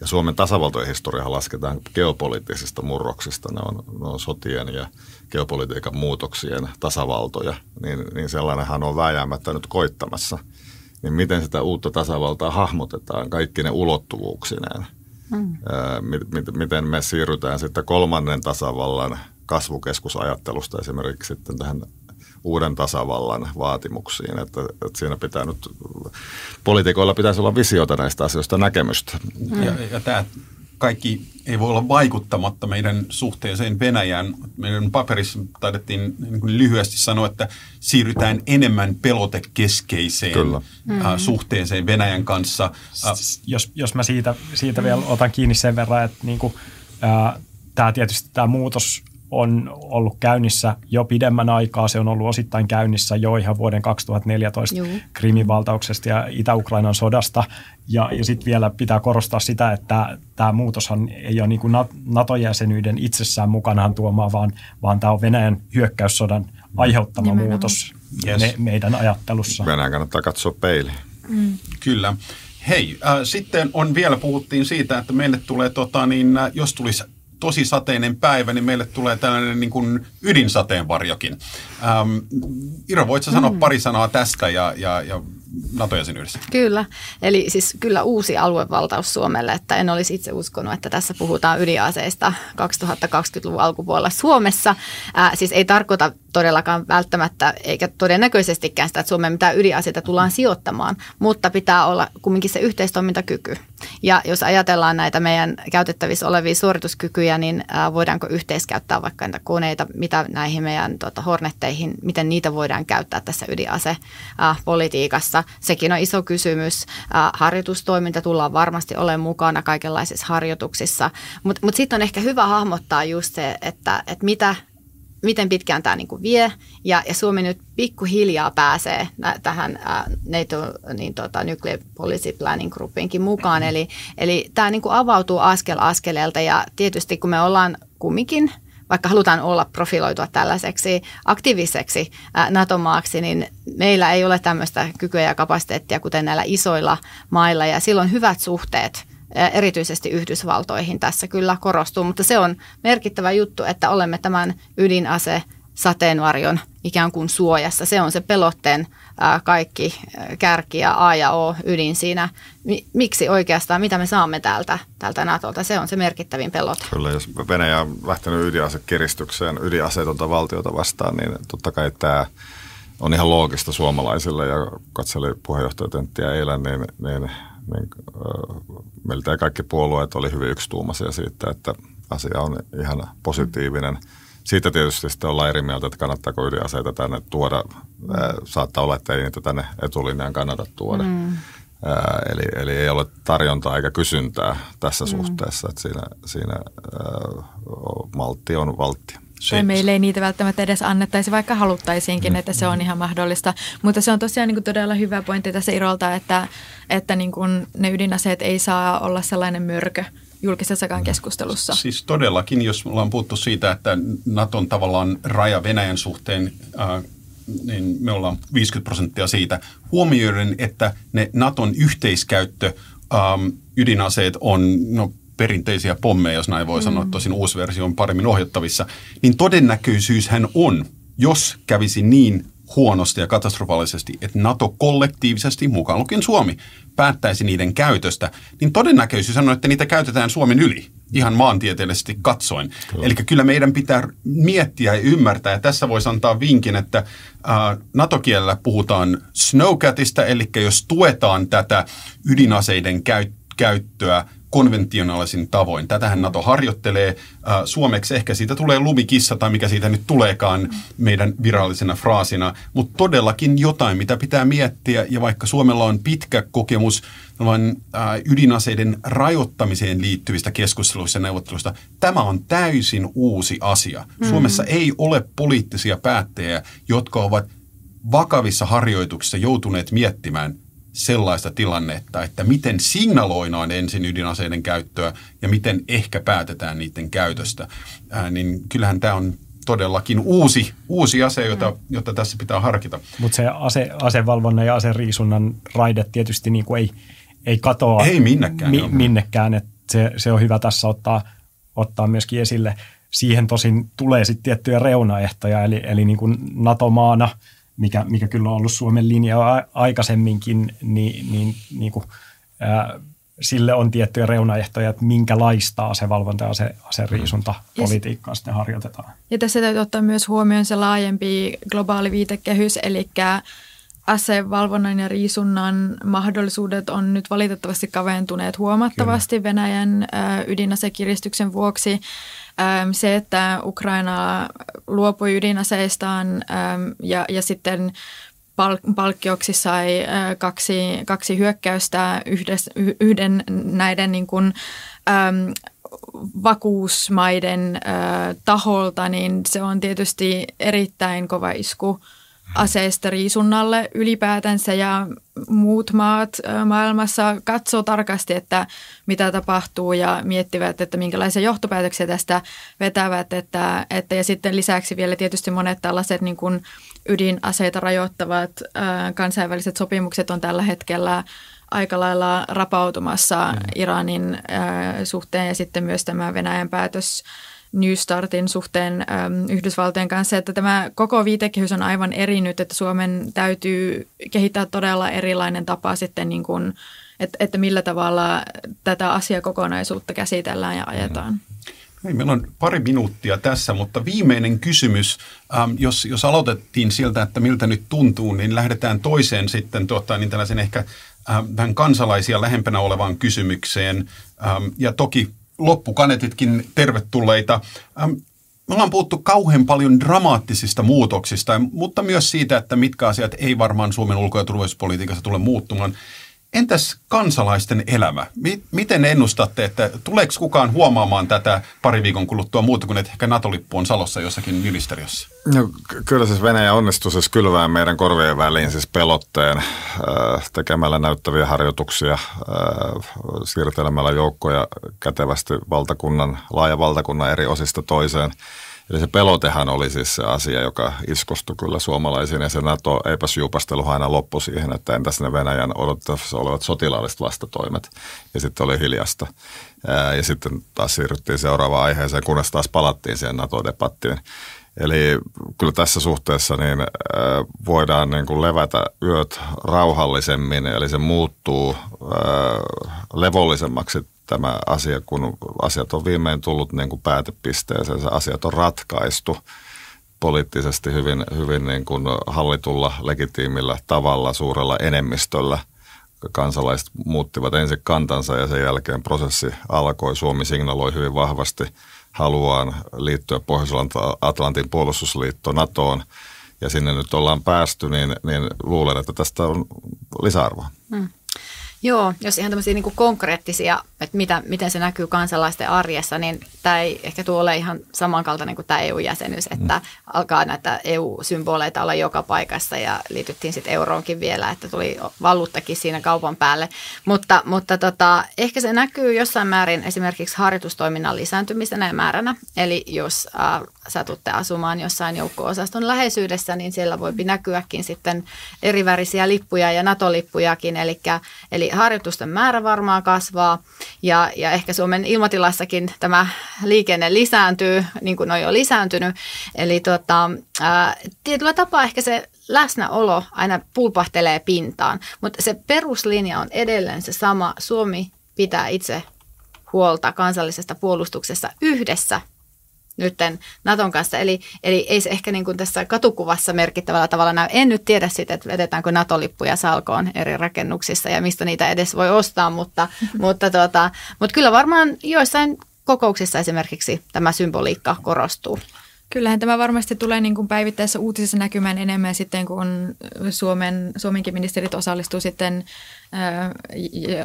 ja Suomen tasavaltojen historiahan lasketaan geopoliittisista murroksista. Ne on, ne on sotien ja geopolitiikan muutoksien tasavaltoja, niin, niin sellainenhan on vääjäämättä nyt koittamassa – niin miten sitä uutta tasavaltaa hahmotetaan kaikki ne ulottuvuuksineen. Mm. Miten me siirrytään sitten kolmannen tasavallan kasvukeskusajattelusta esimerkiksi sitten tähän uuden tasavallan vaatimuksiin. Että, että siinä pitää nyt, poliitikoilla pitäisi olla visiota näistä asioista näkemystä. Mm. Ja, ja tämä kaikki ei voi olla vaikuttamatta meidän suhteeseen Venäjään. Meidän paperissa taidettiin niin kuin lyhyesti sanoa, että siirrytään enemmän pelotekeskeiseen Kyllä. Mm-hmm. suhteeseen Venäjän kanssa. Jos, jos mä siitä, siitä vielä otan kiinni sen verran, että niin kuin, äh, tämä tietysti tämä muutos on ollut käynnissä jo pidemmän aikaa. Se on ollut osittain käynnissä jo ihan vuoden 2014 Juu. Krimin valtauksesta ja Itä-Ukrainan sodasta. Ja, ja sitten vielä pitää korostaa sitä, että tämä muutoshan ei ole niin kuin NATO-jäsenyyden itsessään mukanaan tuomaa, vaan, vaan tämä on Venäjän hyökkäyssodan aiheuttama Nimenomaan. muutos yes. me, meidän ajattelussa. Venäjän kannattaa katsoa peiliin. Mm. Kyllä. Hei, äh, sitten on vielä puhuttiin siitä, että meille tulee, tota, niin, äh, jos tulisi tosi sateinen päivä, niin meille tulee tällainen niin kuin ydinsateenvarjokin. Ähm, Iro, voitko sanoa mm. pari sanaa tästä ja, ja, ja NATO-jäsenyydestä? Kyllä, eli siis kyllä uusi aluevaltaus Suomelle, että en olisi itse uskonut, että tässä puhutaan ydinaseista 2020-luvun alkupuolella Suomessa. Ää, siis ei tarkoita todellakaan välttämättä, eikä todennäköisestikään sitä, että Suomeen mitään ydinaseita tullaan sijoittamaan, mutta pitää olla kumminkin se yhteistoimintakyky. Ja jos ajatellaan näitä meidän käytettävissä olevia suorituskykyjä, niin voidaanko yhteiskäyttää vaikka näitä koneita, mitä näihin meidän tuota, hornetteihin, miten niitä voidaan käyttää tässä ydinasepolitiikassa. Sekin on iso kysymys. Harjoitustoiminta tullaan varmasti olemaan mukana kaikenlaisissa harjoituksissa, mutta mut sitten on ehkä hyvä hahmottaa just se, että, että mitä miten pitkään tämä niinku vie. Ja, ja Suomi nyt pikkuhiljaa pääsee tähän ää, NATO niin tota, Nuclear Policy Planning Groupinkin mukaan. Eli, eli tämä niinku avautuu askel askeleelta ja tietysti kun me ollaan kumminkin vaikka halutaan olla profiloitua tällaiseksi aktiiviseksi NATO-maaksi, niin meillä ei ole tämmöistä kykyä ja kapasiteettia kuten näillä isoilla mailla ja silloin hyvät suhteet erityisesti Yhdysvaltoihin tässä kyllä korostuu, mutta se on merkittävä juttu, että olemme tämän ydinase sateenvarjon ikään kuin suojassa. Se on se pelotteen kaikki kärki ja A ja O ydin siinä. Miksi oikeastaan, mitä me saamme täältä, täältä Natolta? Se on se merkittävin pelote. Kyllä, jos Venäjä on lähtenyt ydinasekiristykseen ydinaseetonta valtiota vastaan, niin totta kai tämä on ihan loogista suomalaisille ja katseli puheenjohtajatenttiä eilen, niin, niin niin meiltä kaikki puolueet oli hyvin yksituumaisia siitä, että asia on ihan positiivinen. Siitä tietysti sitten ollaan eri mieltä, että kannattaako ydinaseita tänne tuoda. Saattaa olla, että ei niitä tänne etulinjaan kannata tuoda. Mm. Eli, eli ei ole tarjontaa eikä kysyntää tässä mm. suhteessa, että siinä, siinä maltti on valtti. Se, tai meille ei niitä välttämättä edes annettaisi, vaikka haluttaisiinkin, että se on ihan mahdollista. Mutta se on tosiaan niin kuin todella hyvä pointti tässä Irolta, että, että niin kuin ne ydinaseet ei saa olla sellainen mörkö, julkisessakaan keskustelussa. Siis todellakin, jos ollaan puhuttu siitä, että Naton tavallaan raja Venäjän suhteen, äh, niin me ollaan 50 prosenttia siitä. Huomioiden, että ne Naton yhteiskäyttö ähm, ydinaseet on no, perinteisiä pommeja, jos näin voi mm. sanoa, tosin uusi versio on paremmin ohjattavissa, niin todennäköisyyshän on, jos kävisi niin huonosti ja katastrofaalisesti, että NATO kollektiivisesti, mukaan lukien Suomi, päättäisi niiden käytöstä, niin todennäköisyys on, että niitä käytetään Suomen yli ihan maantieteellisesti katsoen. Kyllä. Eli kyllä meidän pitää miettiä ja ymmärtää, ja tässä voisi antaa vinkin, että äh, NATO-kielellä puhutaan snowcatista, eli jos tuetaan tätä ydinaseiden käy- käyttöä konventionaalisin tavoin. Tätähän NATO harjoittelee. Äh, suomeksi ehkä siitä tulee lumikissa tai mikä siitä nyt tuleekaan meidän virallisena fraasina, mutta todellakin jotain, mitä pitää miettiä. Ja vaikka Suomella on pitkä kokemus äh, ydinaseiden rajoittamiseen liittyvistä keskusteluista ja neuvotteluista, tämä on täysin uusi asia. Mm. Suomessa ei ole poliittisia päättäjiä, jotka ovat vakavissa harjoituksissa joutuneet miettimään – sellaista tilannetta, että miten signaloidaan ensin ydinaseiden käyttöä ja miten ehkä päätetään niiden käytöstä, ää, niin kyllähän tämä on todellakin uusi, uusi ase, jota, jota tässä pitää harkita. Mutta se ase, asevalvonnan ja aseriisunnan raide tietysti niin kuin ei, ei katoa ei minnekään, mi, minnekään että se, se on hyvä tässä ottaa, ottaa myöskin esille. Siihen tosin tulee sitten tiettyjä reunaehtoja, eli, eli niin kuin NATO-maana – mikä, mikä kyllä on ollut Suomen linja aikaisemminkin, niin, niin, niin kuin, ää, sille on tiettyjä reunaehtoja, että minkälaista asevalvonta ja ase, aseriisunta politiikkaa sitten harjoitetaan. Ja tässä täytyy ottaa myös huomioon se laajempi globaali viitekehys, eli asevalvonnan ja riisunnan mahdollisuudet on nyt valitettavasti kaventuneet huomattavasti Kyllä. Venäjän ydinasekiristyksen vuoksi. Se, että Ukraina luopui ydinaseistaan ja, ja sitten palkkioksi sai kaksi, kaksi hyökkäystä yhdes, yhden näiden niin kuin, äm, vakuusmaiden äh, taholta, niin se on tietysti erittäin kova isku aseista riisunnalle ylipäätänsä ja muut maat maailmassa katsoo tarkasti, että mitä tapahtuu ja miettivät, että minkälaisia johtopäätöksiä tästä vetävät. Että, että, ja sitten lisäksi vielä tietysti monet tällaiset niin kuin ydinaseita rajoittavat kansainväliset sopimukset on tällä hetkellä aika lailla rapautumassa mm. Iranin suhteen ja sitten myös tämä Venäjän päätös New Startin suhteen äm, Yhdysvaltojen kanssa, että tämä koko viitekehys on aivan eri nyt, että Suomen täytyy kehittää todella erilainen tapa sitten niin kuin, että, että millä tavalla tätä asiakokonaisuutta käsitellään ja ajetaan. Hei, meillä on pari minuuttia tässä, mutta viimeinen kysymys, ähm, jos, jos aloitettiin sieltä, että miltä nyt tuntuu, niin lähdetään toiseen sitten tuottaa niin tällaisen ehkä ähm, vähän kansalaisia lähempänä olevaan kysymykseen. Ähm, ja toki loppukanetitkin tervetulleita. Me ollaan puhuttu kauhean paljon dramaattisista muutoksista, mutta myös siitä, että mitkä asiat ei varmaan Suomen ulko- ja turvallisuuspolitiikassa tule muuttumaan. Entäs kansalaisten elämä? Miten ennustatte, että tuleeko kukaan huomaamaan tätä pari viikon kuluttua muuta kuin, että ehkä NATO-lippu on salossa jossakin ministeriössä? No, kyllä siis Venäjä onnistui siis kylvää meidän korvien väliin siis pelotteen äh, tekemällä näyttäviä harjoituksia, äh, siirtelemällä joukkoja kätevästi valtakunnan, laaja valtakunnan eri osista toiseen – Eli se pelotehan oli siis se asia, joka iskostui kyllä suomalaisiin ja se NATO eipäs juupastelu aina loppu siihen, että entäs ne Venäjän odottavassa olevat sotilaalliset vastatoimet. Ja sitten oli hiljasta. Ja sitten taas siirryttiin seuraavaan aiheeseen, kunnes taas palattiin siihen NATO-debattiin. Eli kyllä tässä suhteessa niin voidaan niin kuin levätä yöt rauhallisemmin, eli se muuttuu levollisemmaksi tämä asia, kun asiat on viimein tullut niin kuin päätepisteeseen, se asiat on ratkaistu poliittisesti hyvin, hyvin niin kuin hallitulla, legitiimillä tavalla, suurella enemmistöllä. Kansalaiset muuttivat ensin kantansa ja sen jälkeen prosessi alkoi. Suomi signaloi hyvin vahvasti haluaan liittyä Pohjois-Atlantin puolustusliitto NATOon ja sinne nyt ollaan päästy, niin, niin luulen, että tästä on lisäarvoa. Hmm. Joo, jos ihan tämmöisiä niin konkreettisia, että mitä, miten se näkyy kansalaisten arjessa, niin tämä ei ehkä tuo ole ihan samankaltainen kuin tämä EU-jäsenyys, että mm. alkaa näitä EU-symboleita olla joka paikassa ja liityttiin sitten euroonkin vielä, että tuli valuuttakin siinä kaupan päälle. Mutta, mutta tota, ehkä se näkyy jossain määrin esimerkiksi harjoitustoiminnan lisääntymisenä ja määränä. Eli jos äh, satutte asumaan jossain joukko-osaston läheisyydessä, niin siellä voi näkyäkin sitten erivärisiä lippuja ja NATO-lippujakin, eli, eli harjoitusten määrä varmaan kasvaa ja, ja ehkä Suomen ilmatilassakin tämä liikenne lisääntyy, niin kuin on jo lisääntynyt. Eli tota, ää, tietyllä tapaa ehkä se läsnäolo aina pulpahtelee pintaan, mutta se peruslinja on edelleen se sama. Suomi pitää itse huolta kansallisesta puolustuksessa yhdessä nytten Naton kanssa. Eli, eli ei se ehkä niin kuin tässä katukuvassa merkittävällä tavalla näy. En nyt tiedä sitä, että vedetäänkö NATO-lippuja salkoon eri rakennuksissa ja mistä niitä edes voi ostaa, mutta, mutta, tuota, mutta kyllä varmaan joissain kokouksissa esimerkiksi tämä symboliikka korostuu. Kyllähän tämä varmasti tulee niin kuin päivittäisessä uutisissa näkymään enemmän sitten, kun Suomen, Suomenkin ministerit osallistuu sitten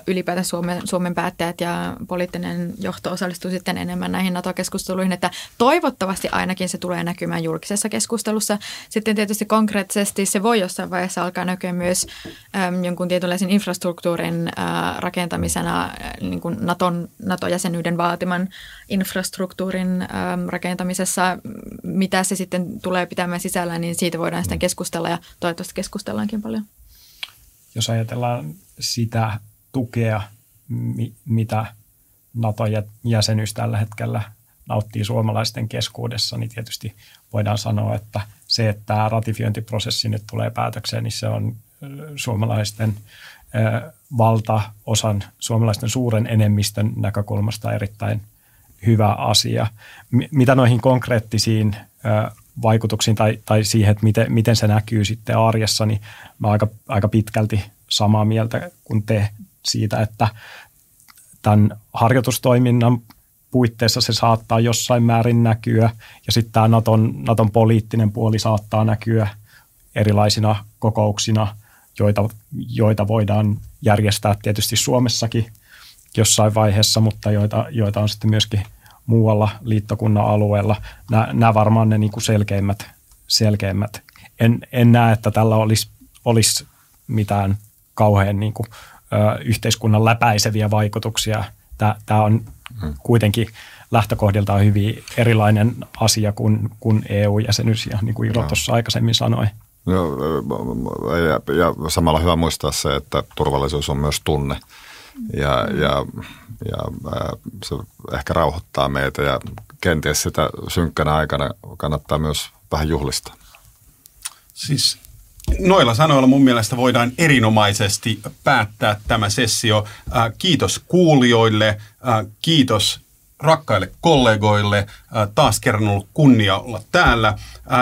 ylipäätään Suomen, Suomen päättäjät ja poliittinen johto osallistuu sitten enemmän näihin NATO-keskusteluihin, että toivottavasti ainakin se tulee näkymään julkisessa keskustelussa. Sitten tietysti konkreettisesti se voi jossain vaiheessa alkaa näkyä myös äm, jonkun tietynlaisen infrastruktuurin rakentamisena, niin kuin Naton, NATO-jäsenyyden vaatiman infrastruktuurin rakentamisessa. Mitä se sitten tulee pitämään sisällä, niin siitä voidaan sitten keskustella ja toivottavasti keskustellaankin paljon ajatellaan sitä tukea, mitä NATO-jäsenyys tällä hetkellä nauttii suomalaisten keskuudessa, niin tietysti voidaan sanoa, että se, että tämä ratifiointiprosessi nyt tulee päätökseen, niin se on suomalaisten valtaosan, suomalaisten suuren enemmistön näkökulmasta erittäin hyvä asia. Mitä noihin konkreettisiin vaikutuksiin tai, tai siihen, että miten, miten se näkyy sitten arjessa, niin mä aika, aika pitkälti samaa mieltä kuin te siitä, että tämän harjoitustoiminnan puitteissa se saattaa jossain määrin näkyä ja sitten tämä Naton, Naton poliittinen puoli saattaa näkyä erilaisina kokouksina, joita, joita voidaan järjestää tietysti Suomessakin jossain vaiheessa, mutta joita, joita on sitten myöskin muualla liittokunnan alueella. Nämä, nämä varmaan ne niin kuin selkeimmät, selkeimmät. En, en näe, että tällä olisi, olisi mitään kauhean niin kuin, ö, yhteiskunnan läpäiseviä vaikutuksia. Tämä, tämä on hmm. kuitenkin lähtökohdiltaan hyvin erilainen asia kuin, kuin EU-jäsenyys, ja niin kuin Ilo tuossa aikaisemmin sanoi. Joo, ja, ja samalla hyvä muistaa se, että turvallisuus on myös tunne. Ja, ja, ja se ehkä rauhoittaa meitä ja kenties sitä synkkänä aikana kannattaa myös vähän juhlistaa. Siis Noilla sanoilla mun mielestä voidaan erinomaisesti päättää tämä sessio. Kiitos kuulijoille, kiitos rakkaille kollegoille. Taas kerran ollut kunnia olla täällä.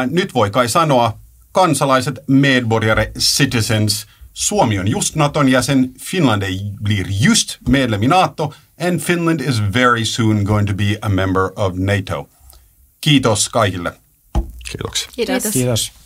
Nyt voi kai sanoa kansalaiset, medborgare, citizens. Suomi on just Naton jäsen, Finland blir just medlem i NATO and Finland is very soon going to be a member of NATO. Kiitos kaikille. Kiitoksia. Kiitos. Kiitos.